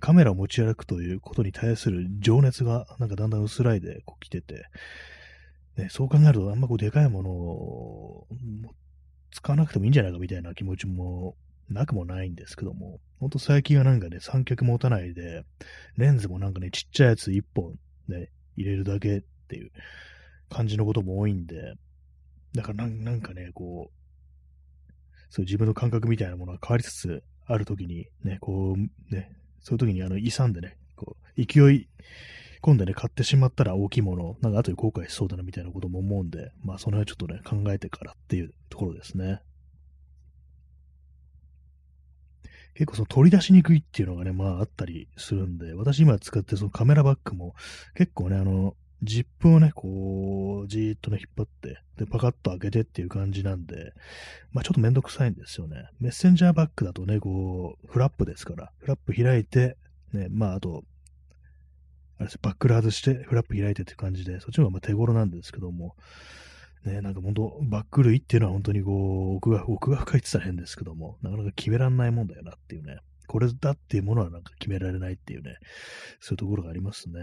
カメラを持ち歩くということに対する情熱がなんかだんだん薄らいでこう来てて、ね、そう考えるとあんまこうでかいものを使わなくてもいいんじゃないかみたいな気持ちもなくもないんですけども、ほんと最近はなんかね、三脚持たないで、レンズもなんかね、ちっちゃいやつ一本ね、入れるだけっていう感じのことも多いんで、だからなんかね、こう、そう自分の感覚みたいなものが変わりつつあるときにね、こう、ね、そういう時にあの、遺産でね、こう、勢い込んでね、買ってしまったら大きいもの、なんか後で後悔しそうだなみたいなことも思うんで、まあその辺はちょっとね、考えてからっていうところですね。結構その取り出しにくいっていうのがね、まああったりするんで、私今使ってそのカメラバッグも結構ね、あの、ジップをね、こう、じーっとね、引っ張って、で、パカッと開けてっていう感じなんで、まあちょっとめんどくさいんですよね。メッセンジャーバッグだとね、こう、フラップですから、フラップ開いて、ね、まああと、あれですバックル外して、フラップ開いてって感じで、そっちの方がま手頃なんですけども、ね、なんか本当、バック類っていうのは本当にこう、奥が、奥が深いって言ったら変ですけども、なかなか決めらんないもんだよなっていうね。これだっていうものはなんか決められないっていうね、そういうところがありますね。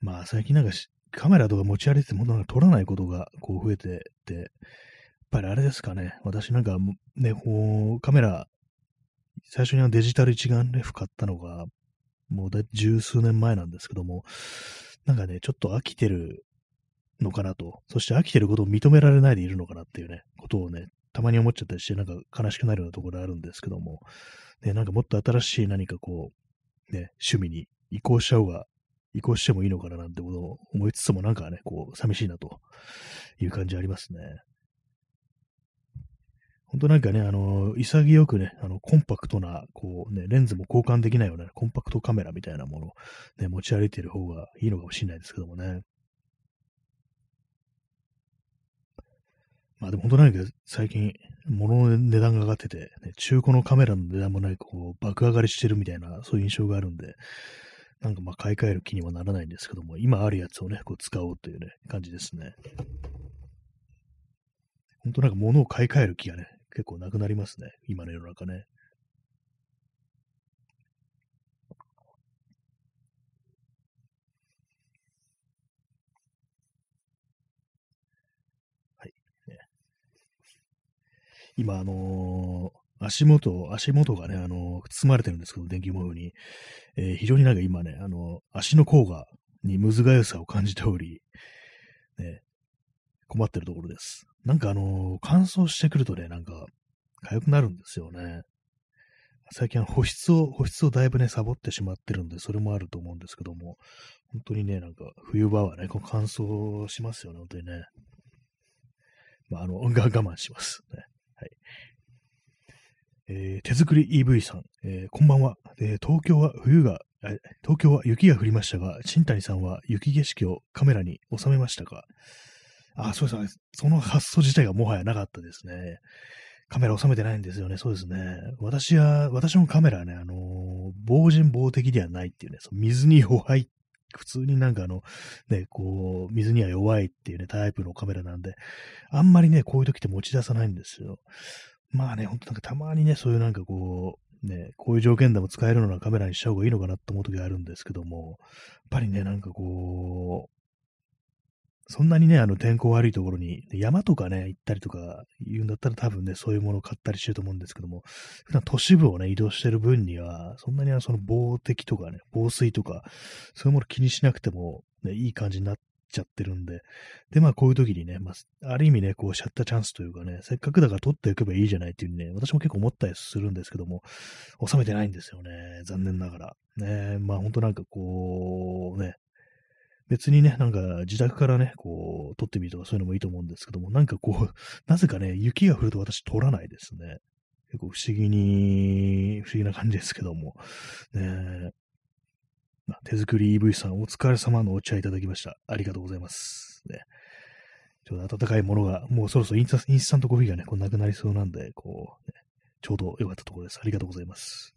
まあ最近なんかカメラとか持ち歩いててもなん撮らないことがこう増えてて、やっぱりあれですかね、私なんかね、こうカメラ、最初にデジタル一眼レフ買ったのが、もうだ十数年前なんですけども、なんかね、ちょっと飽きてるのかなと、そして飽きてることを認められないでいるのかなっていうね、ことをね、たまに思っちゃったりして、なんか悲しくなるようなところあるんですけども、ね、なんかもっと新しい何かこう、ね、趣味に移行しちゃうが、移行してもいいのかななんてことを思いつつもなんかね、こう、寂しいなという感じありますね。本当なんかね、あの、潔くね、あの、コンパクトな、こうね、レンズも交換できないような、コンパクトカメラみたいなものをね、持ち歩いている方がいいのかもしれないですけどもね。まあでも本当なんか最近、物の値段が上がってて、ね、中古のカメラの値段もね、こう、爆上がりしてるみたいな、そういう印象があるんで、なんかまあ買い替える気にはならないんですけども、今あるやつをね、こう使おうというね、感じですね。本当なんか物を買い替える気がね、結構なくなりますね。今の世の中ね。はい。ね、今、あのー、足元、足元がね、あの、包まれてるんですけど、電気毛布に。えー、非常になんか今ね、あの足の甲が、にむずがゆさを感じており、ね、困ってるところです。なんかあの、乾燥してくるとね、なんか、痒くなるんですよね。最近保湿を、保湿をだいぶね、サボってしまってるんで、それもあると思うんですけども、本当にね、なんか、冬場はね、こう乾燥しますよね、本当にね。まあ、あの、が我慢しますね。はい。えー、手作り EV さん、えー、こんばんは、えー、東京は冬が、東京は雪が降りましたが、新谷さんは雪景色をカメラに収めましたか？あ、そうですね。その発想自体がもはやなかったですね。カメラ収めてないんですよね。そうですね。私は、私のカメラはね、あのー、防人防的ではないっていうね、その水に弱い、普通になんかあの、ね、こう、水には弱いっていうね、タイプのカメラなんで、あんまりね、こういう時って持ち出さないんですよ。まあね、ほんとなんかたまにね、そういうなんかこう、ね、こういう条件でも使えるようなカメラにした方がいいのかなと思う時があるんですけども、やっぱりね、なんかこう、そんなにね、あの、天候悪いところに、山とかね、行ったりとか言うんだったら多分ね、そういうものを買ったりしてると思うんですけども、普段都市部をね、移動してる分には、そんなにあのその防滴とかね、防水とか、そういうもの気にしなくても、ね、いい感じになっちゃってるんで、で、まあこういう時にね、まあ、ある意味ね、こう、シャッターチャンスというかね、せっかくだから撮っておけばいいじゃないっていうね、私も結構思ったりするんですけども、収めてないんですよね、残念ながら。ね、まあ本当なんかこう、ね、別にね、なんか自宅からね、こう、撮ってみるとかそういうのもいいと思うんですけども、なんかこう、なぜかね、雪が降ると私撮らないですね。結構不思議に、不思議な感じですけども。ね手作り EV さん、お疲れ様のお茶いただきました。ありがとうございます。ね。ちょうど温かいものが、もうそろそろインスインスタントコーヒーがね、こうなくなりそうなんで、こう、ね、ちょうど良かったところです。ありがとうございます。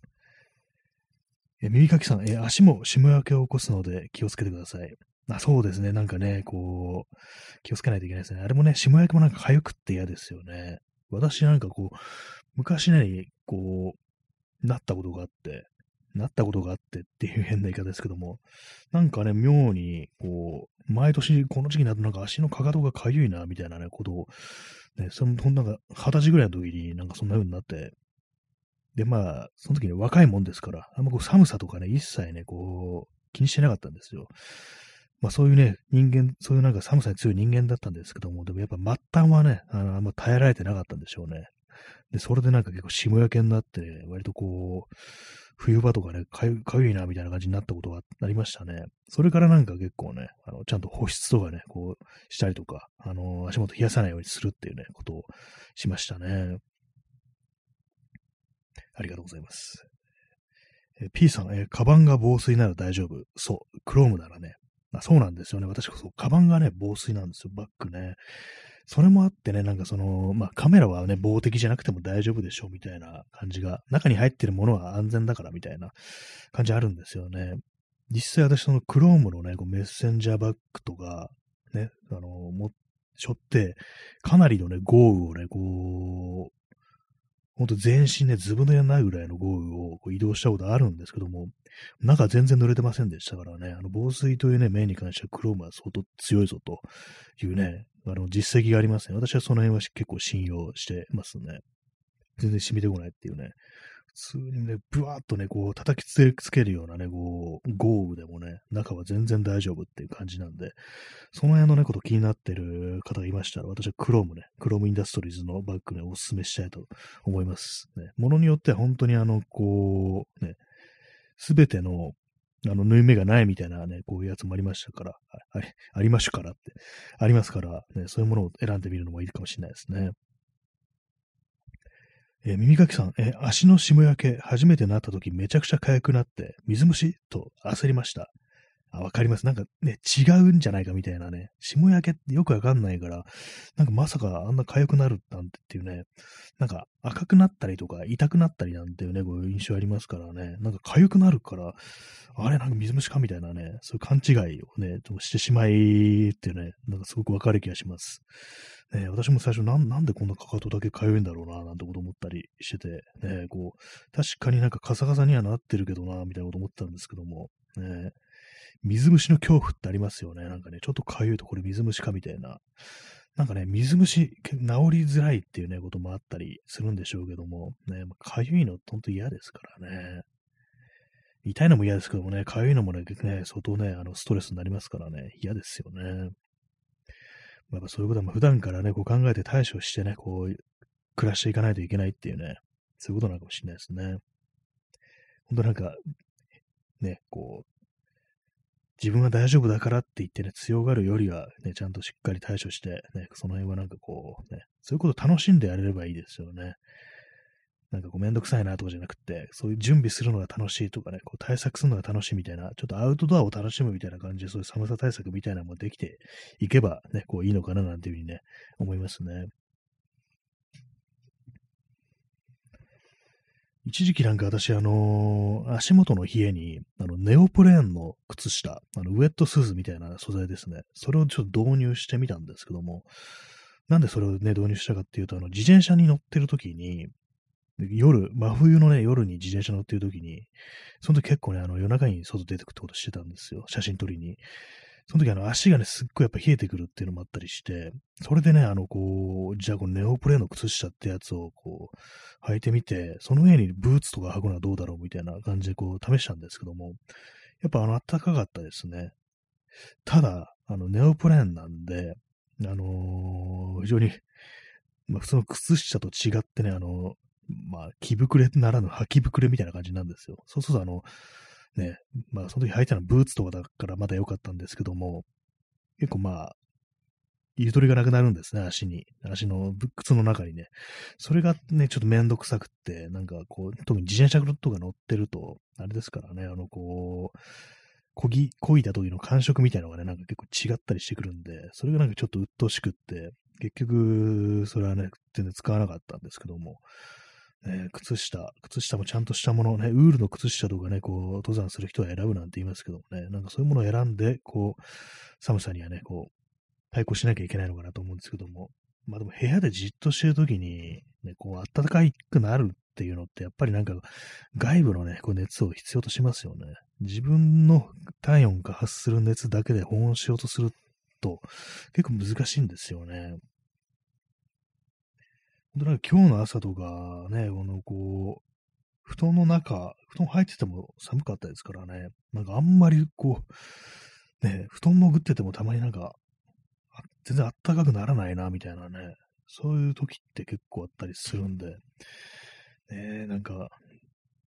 え耳かきさん、え足も霜焼けを起こすので気をつけてください。あそうですね。なんかね、こう、気をつけないといけないですね。あれもね、霜焼けもなんか痒くって嫌ですよね。私なんかこう、昔ね、こう、なったことがあって、なったことがあってっていう変な言い方ですけども、なんかね、妙に、こう、毎年この時期になるとなんか足のかかとが痒いな、みたいなね、ことを、ね、その、なんか、二十歳ぐらいの時になんかそんな風になって、で、まあ、その時に若いもんですから、あんまこう寒さとかね、一切ね、こう、気にしてなかったんですよ。まあそういうね、人間、そういうなんか寒さに強い人間だったんですけども、でもやっぱ末端はね、あのあんま耐えられてなかったんでしょうね。で、それでなんか結構霜焼けになって、ね、割とこう、冬場とかね、かゆかゆいなみたいな感じになったことがありましたね。それからなんか結構ね、あのちゃんと保湿とかね、こうしたりとか、あの足元冷やさないようにするっていうね、ことをしましたね。ありがとうございます。え P さん、えカバンが防水なら大丈夫。そう。クロームならね、あそうなんですよね。私こそ、カバンがね、防水なんですよ、バッグね。それもあってね、なんかその、まあカメラはね、防滴じゃなくても大丈夫でしょうみたいな感じが、中に入ってるものは安全だからみたいな感じあるんですよね。実際私そのクロームのね、こうメッセンジャーバッグとか、ね、あの、も、しょって、かなりのね、豪雨をね、こう、ほんと全身ね、ずぶ濡れなるぐらいの豪雨をこう移動したことあるんですけども、中全然濡れてませんでしたからね、あの防水というね、面に関してはクロームは相当強いぞというね、あの実績がありますね。私はその辺は結構信用してますね。全然染みてこないっていうね。普通にね、ブワーっとね、こう叩きつけるようなね、こう、豪雨でもね、中は全然大丈夫っていう感じなんで、その辺のね、こと気になってる方がいましたら、私はクロームね、クロームインダストリーズのバッグね、おすすめしたいと思います。ね、ものによっては本当にあの、こう、ね、すべての、あの、縫い目がないみたいなね、こういうやつもありましたから、あ ありましゅからって、ありますから、ね、そういうものを選んでみるのもいいかもしれないですね。えー、耳かきさん、えー、足の霜焼け、初めてなった時めちゃくちゃ痒くなって、水虫と焦りました。あ、わかります。なんかね、違うんじゃないかみたいなね、霜焼けってよくわかんないから、なんかまさかあんな痒くなるなんてっていうね、なんか赤くなったりとか痛くなったりなんていうね、こういう印象ありますからね、なんか痒くなるから、あれなんか水虫かみたいなね、そういう勘違いをね、してしまいっていうね、なんかすごくわかる気がします。ね、私も最初なん、なんでこんなかかとだけかゆいんだろうな、なんてこと思ったりしてて、ね、こう、確かになんかカサカサにはなってるけどな、みたいなこと思ったんですけども、ね、水虫の恐怖ってありますよね。なんかね、ちょっとかゆいとこれ水虫かみたいな。なんかね、水虫、治りづらいっていうね、こともあったりするんでしょうけども、ね、かゆいのほんと嫌ですからね。痛いのも嫌ですけどもね、かゆいのもね、ね相当ね、あの、ストレスになりますからね、嫌ですよね。やっぱそういうことは普段からね、こう考えて対処してね、こう、暮らしていかないといけないっていうね、そういうことなのかもしれないですね。本当なんか、ね、こう、自分は大丈夫だからって言ってね、強がるよりはね、ちゃんとしっかり対処して、ね、その辺はなんかこう、ね、そういうことを楽しんでやれればいいですよね。なんかこうめんどくさいなとかじゃなくて、そういう準備するのが楽しいとかね、こう対策するのが楽しいみたいな、ちょっとアウトドアを楽しむみたいな感じで、そういう寒さ対策みたいなのもできていけばね、こういいのかななんていうふうにね、思いますね。一時期なんか私、あのー、足元の冷えに、あの、ネオプレーンの靴下、あの、ウェットスーツみたいな素材ですね。それをちょっと導入してみたんですけども、なんでそれをね、導入したかっていうと、あの、自転車に乗ってる時に、夜、真冬のね、夜に自転車乗ってる時に、その時結構ね、あの夜中に外出てくってことしてたんですよ。写真撮りに。その時あの足がね、すっごいやっぱ冷えてくるっていうのもあったりして、それでね、あのこう、じゃあこのネオプレーの靴下ってやつをこう、履いてみて、その上にブーツとか履くのはどうだろうみたいな感じでこう試したんですけども、やっぱあの暖かかったですね。ただ、あのネオプレーンなんで、あのー、非常に、まあ普通の靴下と違ってね、あのまあ、着膨れならぬ履き膨れみたいな感じなんですよ。そうすると、あの、ね、まあ、その時履いたのはブーツとかだからまだ良かったんですけども、結構まあ、ゆとりがなくなるんですね、足に。足の靴の中にね。それがね、ちょっとめんどくさくって、なんかこう、特に自転車とか乗ってると、あれですからね、あの、こう、こぎ、こいだ時の感触みたいなのがね、なんか結構違ったりしてくるんで、それがなんかちょっと鬱陶しくって、結局、それはね、全然使わなかったんですけども、ね、靴下、靴下もちゃんとしたものね、ウールの靴下とかね、こう、登山する人は選ぶなんて言いますけどもね、なんかそういうものを選んで、こう、寒さにはね、こう、対抗しなきゃいけないのかなと思うんですけども、まあでも部屋でじっとしてるときに、ね、こう、暖かくなるっていうのって、やっぱりなんか、外部のね、こう熱を必要としますよね。自分の体温が発する熱だけで保温しようとすると、結構難しいんですよね。本当なんか今日の朝とかね、このこう、布団の中、布団入ってても寒かったですからね、なんかあんまりこう、ね、布団潜っててもたまになんか、全然あったかくならないな、みたいなね、そういう時って結構あったりするんで、ね、なんか、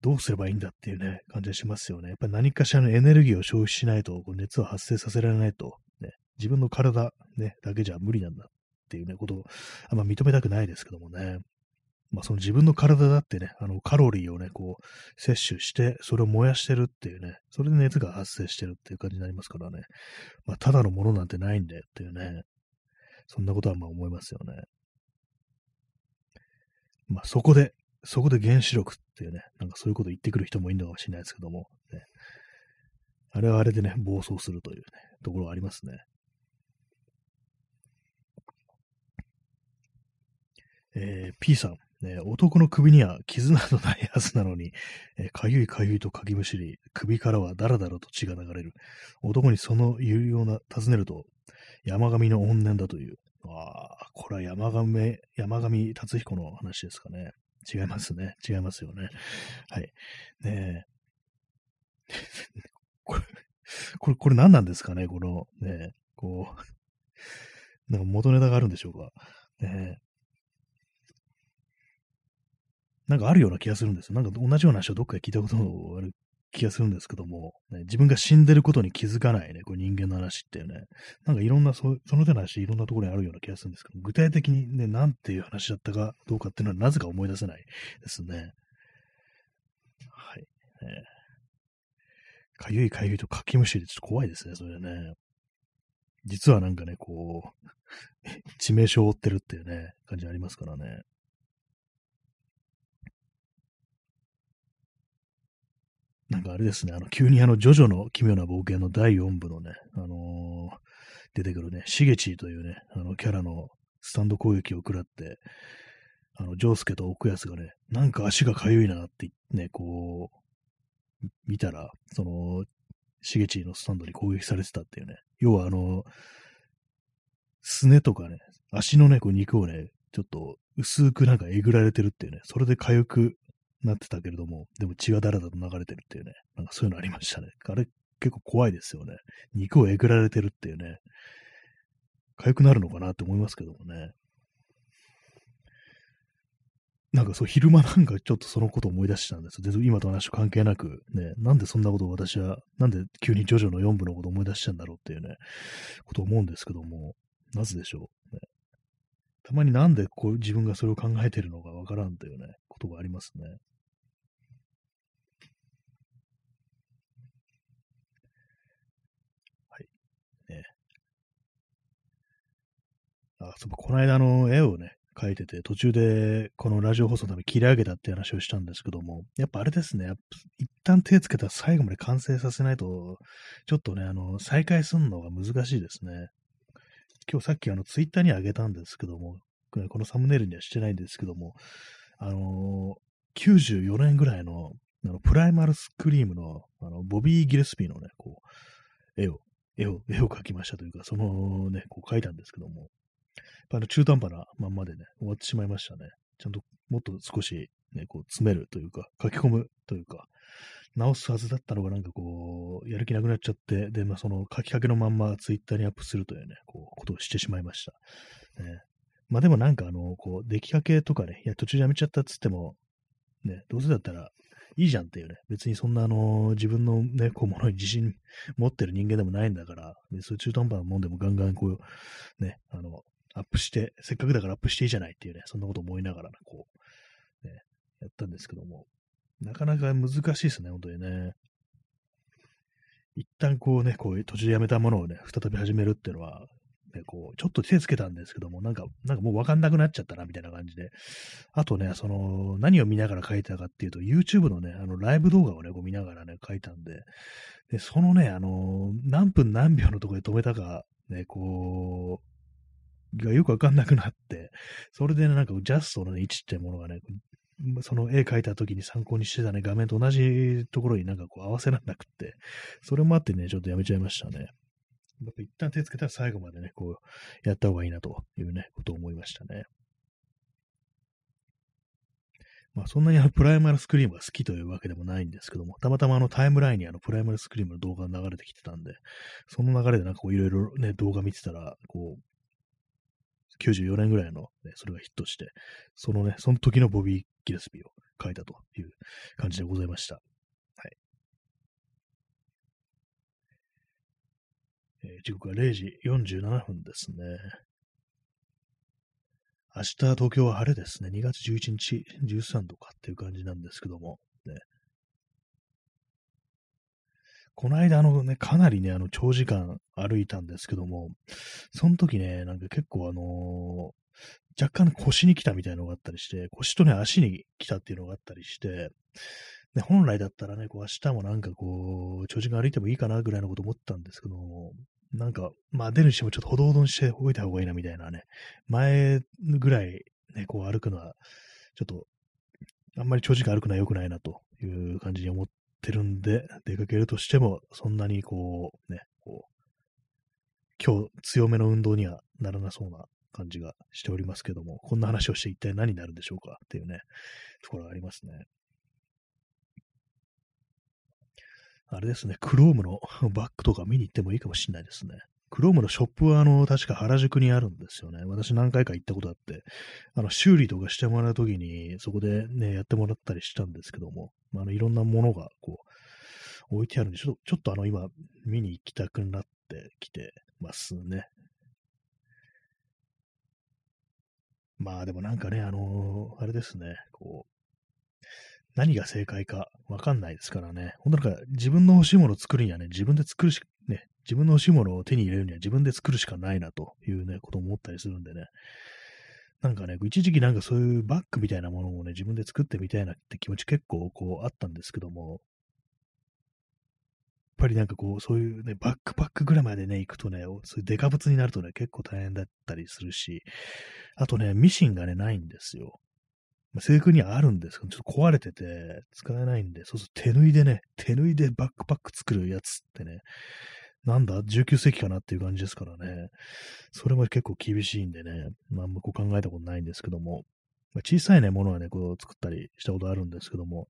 どうすればいいんだっていうね、感じがしますよね。やっぱり何かしらのエネルギーを消費しないと、こう熱を発生させられないと、ね、自分の体、ね、だけじゃ無理なんだ。ていうね、ことをあんま認めたくないですけどもね。まあ、その自分の体だってね、あの、カロリーをね、こう、摂取して、それを燃やしてるっていうね、それで熱が発生してるっていう感じになりますからね。まあ、ただのものなんてないんだよっていうね、そんなことはまあ思いますよね。まあ、そこで、そこで原子力っていうね、なんかそういうこと言ってくる人もいるのかもしれないですけども、ね、あれはあれでね、暴走するというね、ところはありますね。えー、P さん、ね、男の首には傷などないはずなのに、えー、かゆいかゆいとかきむしり、首からはだらだらと血が流れる。男にその言うような、尋ねると、山上の怨念だという。ああ、これは山上、山上達彦の話ですかね。違いますね。違いますよね。はい。ねえ。これ、これ、これ何なんですかね？この、ねこう、なんか元ネタがあるんでしょうか？ねなんかあるような気がするんですよ。なんか同じような話をどっかで聞いたことがある気がするんですけども、ね、自分が死んでることに気づかないね、こう人間の話っていうね、なんかいろんなそ、その手の話、いろんなところにあるような気がするんですけど、具体的にね、なんていう話だったかどうかっていうのはなぜか思い出せないですね。はい。かゆいかゆいとかきむしりでちょっと怖いですね、それね。実はなんかね、こう、致命傷を負ってるっていうね、感じありますからね。なんかあれですね、あの、急にあの、ジョジョの奇妙な冒険の第4部のね、あのー、出てくるね、シゲチーというね、あの、キャラのスタンド攻撃を食らって、あの、ジョースケと奥安がね、なんか足がかゆいなってね、こう、見たら、その、シゲチーのスタンドに攻撃されてたっていうね、要はあの、すねとかね、足のね、こう肉をね、ちょっと薄くなんかえぐられてるっていうね、それで痒くなってたけれども、でも血がだらだらと流れてるっていうね、なんかそういうのありましたね。あれ結構怖いですよね。肉をえぐられてるっていうね、痒くなるのかなって思いますけどもね。なんかそう、昼間なんかちょっとそのことを思い出したんですで、今と話と関係なく、ね、なんでそんなことを私は、なんで急にジョジョの4部のことを思い出したんだろうっていうね、ことを思うんですけども、なぜでしょう。ね、たまになんでこう自分がそれを考えてるのかわからんというね、ことがありますね。ねあ、そうこの間の絵をね、描いてて、途中でこのラジオ放送のために切り上げたって話をしたんですけども、やっぱあれですね、一旦手つけたら最後まで完成させないと、ちょっとね、あの、再開するのが難しいですね。今日さっきあの、ツイッターに上げたんですけども、このサムネイルにはしてないんですけども、あの94年ぐらいの、あのプライマルスクリームの、あの、ボビー・ギレスピーのね、こう、絵を、絵を、絵を描きましたというか、そのね、こう描いたんですけども、あの中途半端なまんまでね、終わってしまいましたね。ちゃんともっと少しね、こう詰めるというか、書き込むというか、直すはずだったのがなんかこう、やる気なくなっちゃって、で、まあその書きかけのまんまツイッターにアップするというね、こう、ことをしてしまいました。ね、まあでもなんかあの、こう、出来かけとかね、いや途中やめちゃったっつっても、ね、どうせだったらいいじゃんっていうね、別にそんなあの、自分のね、こう、ものに自信持ってる人間でもないんだから、ね、そういう中途半端なもんでもガンガンこう、ね、あの、アップして、せっかくだからアップしていいじゃないっていうね、そんなこと思いながら、こう、ね、やったんですけども、なかなか難しいですね、本当にね。一旦こうね、こういう途中でやめたものをね、再び始めるっていうのは、ね、こう、ちょっと手つけたんですけども、なんか、なんかもうわかんなくなっちゃったな、みたいな感じで。あとね、その、何を見ながら書いたかっていうと、YouTube のね、あの、ライブ動画をね、こう見ながらね、書いたんで、で、そのね、あの、何分何秒のところで止めたか、ね、こう、がよくわかんなくなって、それでね、なんかジャストの、ね、位置ってものがね、その絵描いた時に参考にしてたね、画面と同じところになんかこう合わせらんなくって、それもあってね、ちょっとやめちゃいましたね。やっぱ一旦手つけたら最後までね、こう、やった方がいいなというね、ことを思いましたね。まあそんなにプライマルスクリームが好きというわけでもないんですけども、たまたまあのタイムラインにあのプライマルスクリームの動画が流れてきてたんで、その流れでなんかこういろいろね、動画見てたら、こう、94年ぐらいの、ね、それがヒットして、そのね、その時のボビー・ギレスピーを書いたという感じでございました。はい。えー、時刻は0時47分ですね。明日東京は晴れですね。2月11日13度かっていう感じなんですけども、ね、この間、あのね、かなりね、あの、長時間歩いたんですけども、その時ね、なんか結構あのー、若干腰に来たみたいなのがあったりして、腰とね、足に来たっていうのがあったりして、ね、本来だったらね、こう明日もなんかこう、長時間歩いてもいいかなぐらいのこと思ったんですけども、なんか、まあ出るにしてもちょっとほどほどにして動いた方がいいなみたいなね、前ぐらいね、こう歩くのはちょっと、あんまり長時間歩くのは良くないなという感じに思ってるんで、出かけるとしても、そんなにこう、ね、こう、今日強めの運動にはならなそうな感じがしておりますけども、こんな話をして一体何になるんでしょうかっていうね、ところがありますね。あれですね、クロームのバッグとか見に行ってもいいかもしれないですね。クロームのショップは、あの、確か原宿にあるんですよね。私何回か行ったことあって、あの、修理とかしてもらうときに、そこでね、やってもらったりしたんですけども、あの、いろんなものが、こう、置いてあるんで、ちょっと、ちょっとあの、今、見に行きたくなってきてますね。まあでもなんかね、あのー、あれですね、こう、何が正解かわかんないですからね。ほんとなんか自分の欲しいものを作るにはね、自分で作るし、ね、自分の欲しいものを手に入れるには自分で作るしかないなというね、ことを思ったりするんでね。なんかね、一時期なんかそういうバッグみたいなものをね、自分で作ってみたいなって気持ち結構こうあったんですけども、やっぱりなんかこう、そういうね、バックパックぐらいまでね、行くとね、そういうデカ物になるとね、結構大変だったりするし、あとね、ミシンがね、ないんですよ。制服にはあるんですけど、ちょっと壊れてて、使えないんで、そうすると手縫いでね、手縫いでバックパック作るやつってね、なんだ ?19 世紀かなっていう感じですからね。それも結構厳しいんでね、まあ、あんまこう考えたことないんですけども、まあ、小さいね、ものはね、こう作ったりしたことあるんですけども、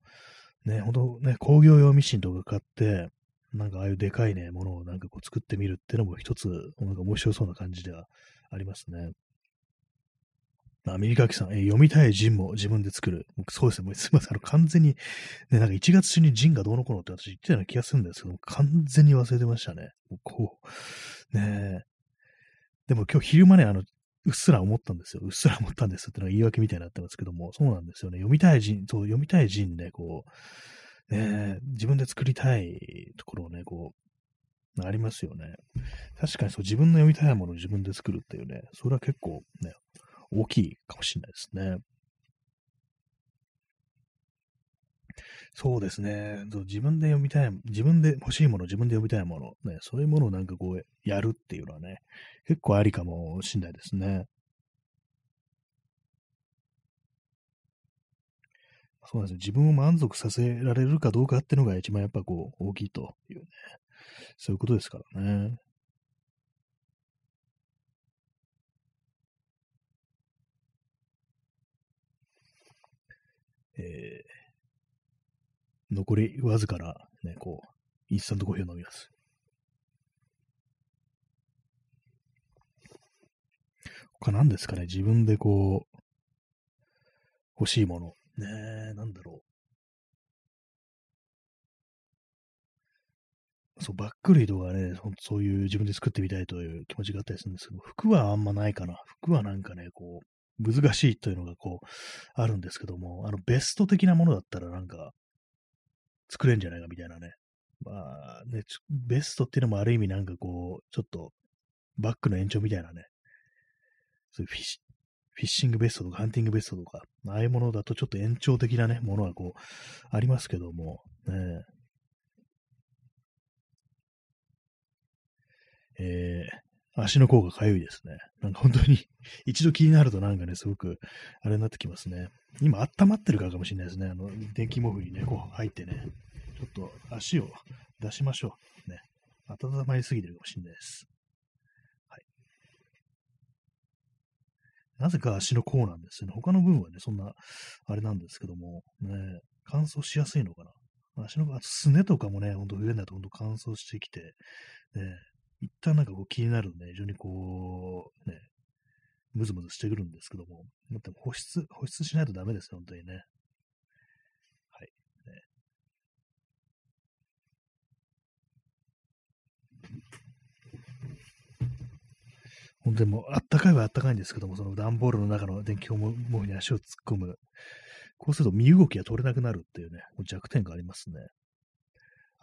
ね、ほんとね、工業用ミシンとか買って、なんかああいうでかいね、ものをなんかこう作ってみるっていうのも一つ、なんか面白そうな感じではありますね。あ、ミニカキさん、え読みたいジンも自分で作る。そうですね。もうすみません。あの、完全に、ね、なんか1月中にジンがどうのこうのって私言ってたような気がするんですけど完全に忘れてましたね。もうこう、ねでも今日昼間ね、あの、うっすら思ったんですよ。うっすら思ったんですってのは言い訳みたいになってますけども、そうなんですよね。読みたい人、そう、読みたい人ね、こう、ね、自分で作りたいところをね、こう、ありますよね。確かにそう、自分の読みたいものを自分で作るっていうね、それは結構ね、大きいかもしれないですね。そうですね。自分で読みたい、自分で欲しいもの、自分で読みたいもの、ね、そういうものをなんかこう、やるっていうのはね、結構ありかもしれないですね。そうですね。自分を満足させられるかどうかっていうのが一番やっぱこう大きいというね、そういうことですからね。えー、残りわずかな、ね、こう、インスタントコーヒーを飲みます。他何ですかね、自分でこう、欲しいもの。ねえ、なんだろう。そう、バック類とかね、そういう自分で作ってみたいという気持ちがあったりするんですけど、服はあんまないかな。服はなんかね、こう、難しいというのがこう、あるんですけども、あの、ベスト的なものだったらなんか、作れんじゃないかみたいなね。まあね、ベストっていうのもある意味なんかこう、ちょっと、バックの延長みたいなね、そういうフィッシフィッシングベストとかハンティングベストとか、ああいうものだとちょっと延長的なね、ものはこう、ありますけども、ね、えー、足の甲がかゆいですね。なんか本当に 一度気になるとなんかね、すごく、あれになってきますね。今、温まってるからかもしれないですね。あの、電気毛布にね、こう入ってね、ちょっと足を出しましょう。ね。温まりすぎてるかもしれないです。はいなぜか足の甲なんですよね。他の部分はね、そんな、あれなんですけども、ね、乾燥しやすいのかな。足の、あとすねとかもね、ほんと冬になるとほんと乾燥してきて、ね、一旦なんかこう気になるんで、非常にこう、ね、ムズムズしてくるんですけども、だって保湿、保湿しないとダメですよ、本当にね。本当にもう、あったかいはあったかいんですけども、その段ボールの中の電気毛布に足を突っ込む。こうすると身動きが取れなくなるっていうね、弱点がありますね。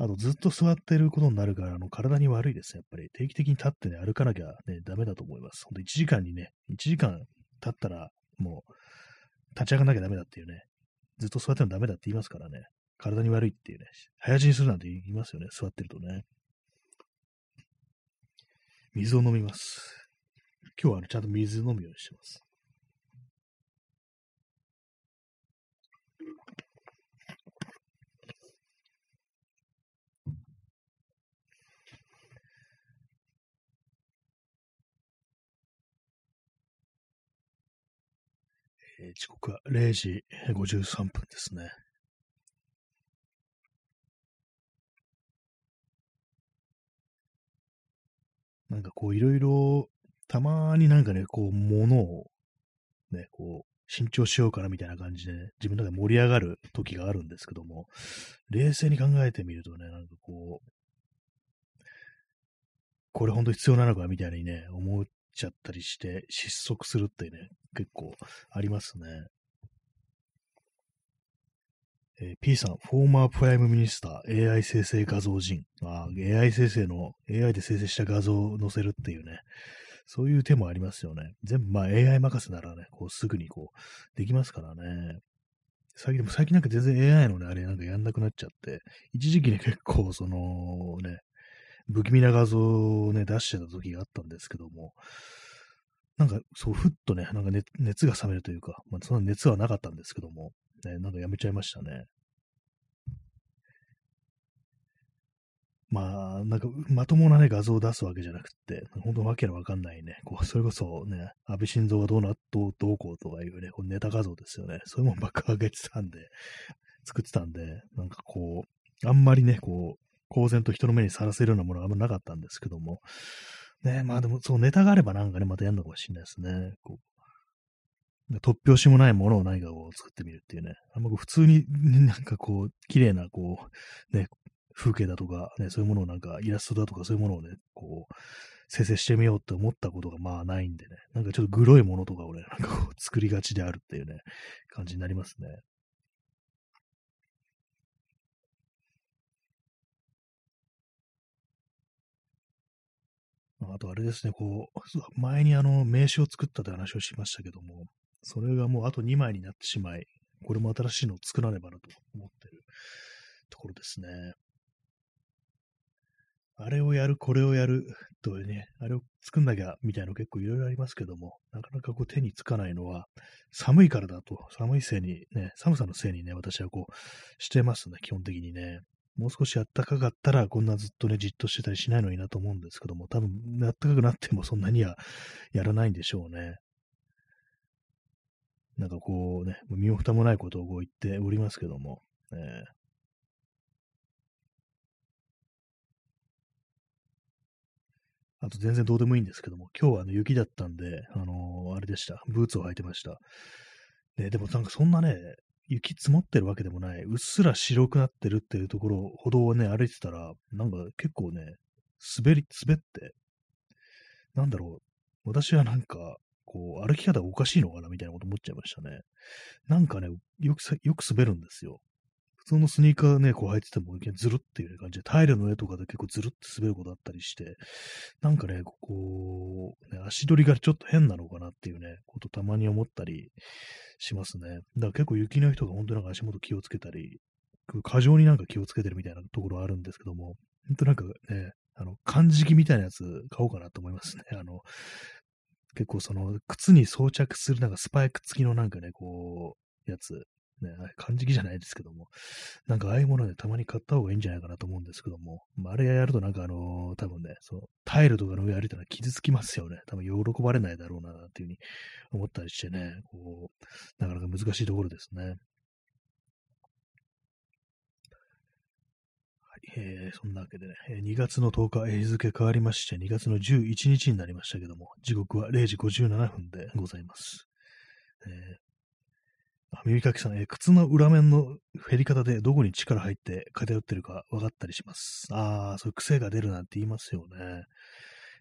あと、ずっと座ってることになるから、あの、体に悪いですね。やっぱり、定期的に立ってね、歩かなきゃね、ダメだと思います。ほんと、1時間にね、1時間経ったら、もう、立ち上がんなきゃダメだっていうね、ずっと座ってるのダメだって言いますからね、体に悪いっていうね、早死にするなんて言いますよね、座ってるとね。水を飲みます。今日は、ね、ちゃんと水飲むようにしてます。えー時刻は0時53分ですね。なんかこういろいろ、たまになんかね、こう、ものを、ね、こう、新調しようかなみたいな感じで、ね、自分の中で盛り上がる時があるんですけども、冷静に考えてみるとね、なんかこう、これ本当必要なのかみたいにね、思っちゃったりして、失速するってね、結構ありますね。えー P さん、 Former Prime Minister AI 生成画像人。あ AI 生成の、AI で生成した画像を載せるっていうね、そういう手もありますよね。全部、まあ AI 任せならね、こうすぐにこう、できますからね。最近でも最近なんか全然 AI のね、あれなんかやんなくなっちゃって、一時期ね、結構そのね、不気味な画像をね、出してた時があったんですけども、なんかそう、ふっとね、なんか熱が冷めるというか、まあそんな熱はなかったんですけども、ね、なんかやめちゃいましたね。まあ、なんか、まともなね、画像を出すわけじゃなくて、本当わけのわかんないね、こう、それこそね、安倍晋三がどうな、どう、どうこうとかいうね、こうネタ画像ですよね。そういうもんばっか上げてたんで、作ってたんで、なんかこう、あんまりね、こう、公然と人の目にさらせるようなものがあんまなかったんですけども、ね、まあでも、そう、ネタがあればなんかね、またやるのかもしれないですね。こう突拍子もないものを何かを作ってみるっていうね。あんまこう普通に、なんかこう、綺麗な、こう、ね、風景だとか、ね、そういうものをなんか、イラストだとかそういうものをね、こう、生成してみようって思ったことがまあないんでね、なんかちょっとグロいものとかをね、なんかこう、作りがちであるっていうね、感じになりますね。あとあれですね、こう、前にあの、名刺を作ったって話をしましたけども、それがもうあと2枚になってしまい、これも新しいのを作らねばなと思ってるところですね。あれをやる、これをやる、というね、あれを作んなきゃ、みたいなの結構いろいろありますけども、なかなかこう手につかないのは、寒いからだと、寒いせいにね、寒さのせいにね、私はこう、してますね、基本的にね。もう少し暖かかったら、こんなずっとね、じっとしてたりしないのになと思うんですけども、多分、暖かくなってもそんなにはやらないんでしょうね。なんかこうね、身も蓋もないことをこう言っておりますけども、えーあと全然どうでもいいんですけども、今日はあの雪だったんで、あのーあれでした。ブーツを履いてました。ね、でもなんかそんなね、雪積もってるわけでもない、うっすら白くなってるっていうところ、歩道をね、歩いてたら、なんか結構ね、滑り、滑って、なんだろう、私はなんか、こう、歩き方がおかしいのかなみたいなこと思っちゃいましたね。なんかね、よく、よく滑るんですよ。普通のスニーカーね、こう履いてても、ずるっていう感じで、タイルの上とかで結構ずるって滑ることあったりして、なんかね、こう、ね、足取りがちょっと変なのかなっていうね、ことたまに思ったりしますね。だから結構雪の人が本当なんか足元気をつけたり、過剰になんか気をつけてるみたいなところあるんですけども、本当なんかね、あの、漢字機みたいなやつ買おうかなと思いますね。あの、結構その、靴に装着するなんかスパイク付きのなんかね、こう、やつ、ね、漢字機じゃないですけども、なんかああいうものね、たまに買った方がいいんじゃないかなと思うんですけども、まあ、あれやるとなんかあの多分ね、そのタイルとかの上歩いたら傷つきますよね。多分喜ばれないだろうな、っていうふうに思ったりしてね、こう、なかなか難しいところですね。えーそんなわけでね、えー2月の10日、日付変わりまして、2月の11日になりましたけども、時刻は0時57分でございます。えーあ耳かきさん、え靴の裏面の減り方でどこに力入って偏ってるか分かったりします。ああ、そういう癖が出るなんて言いますよね。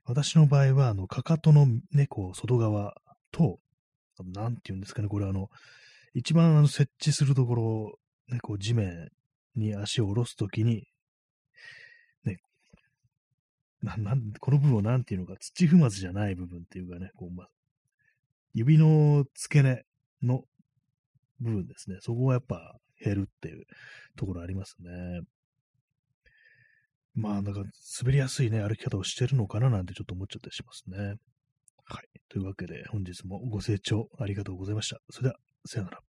私の場合は、あの、かかとのね、こう、外側と、なんて言うんですかね、これあの、一番あの設置するところ、ね、こう、地面に足を下ろすときに、ね、な、なん、この部分をなんていうのか、土踏まずじゃない部分っていうかね、こう、ま、指の付け根の部分ですね。そこはやっぱ減るっていうところありますね。まあ、なんか滑りやすいね、歩き方をしてるのかななんてちょっと思っちゃったりしますね。はい。というわけで、本日もご清聴ありがとうございました。それでは、さよなら。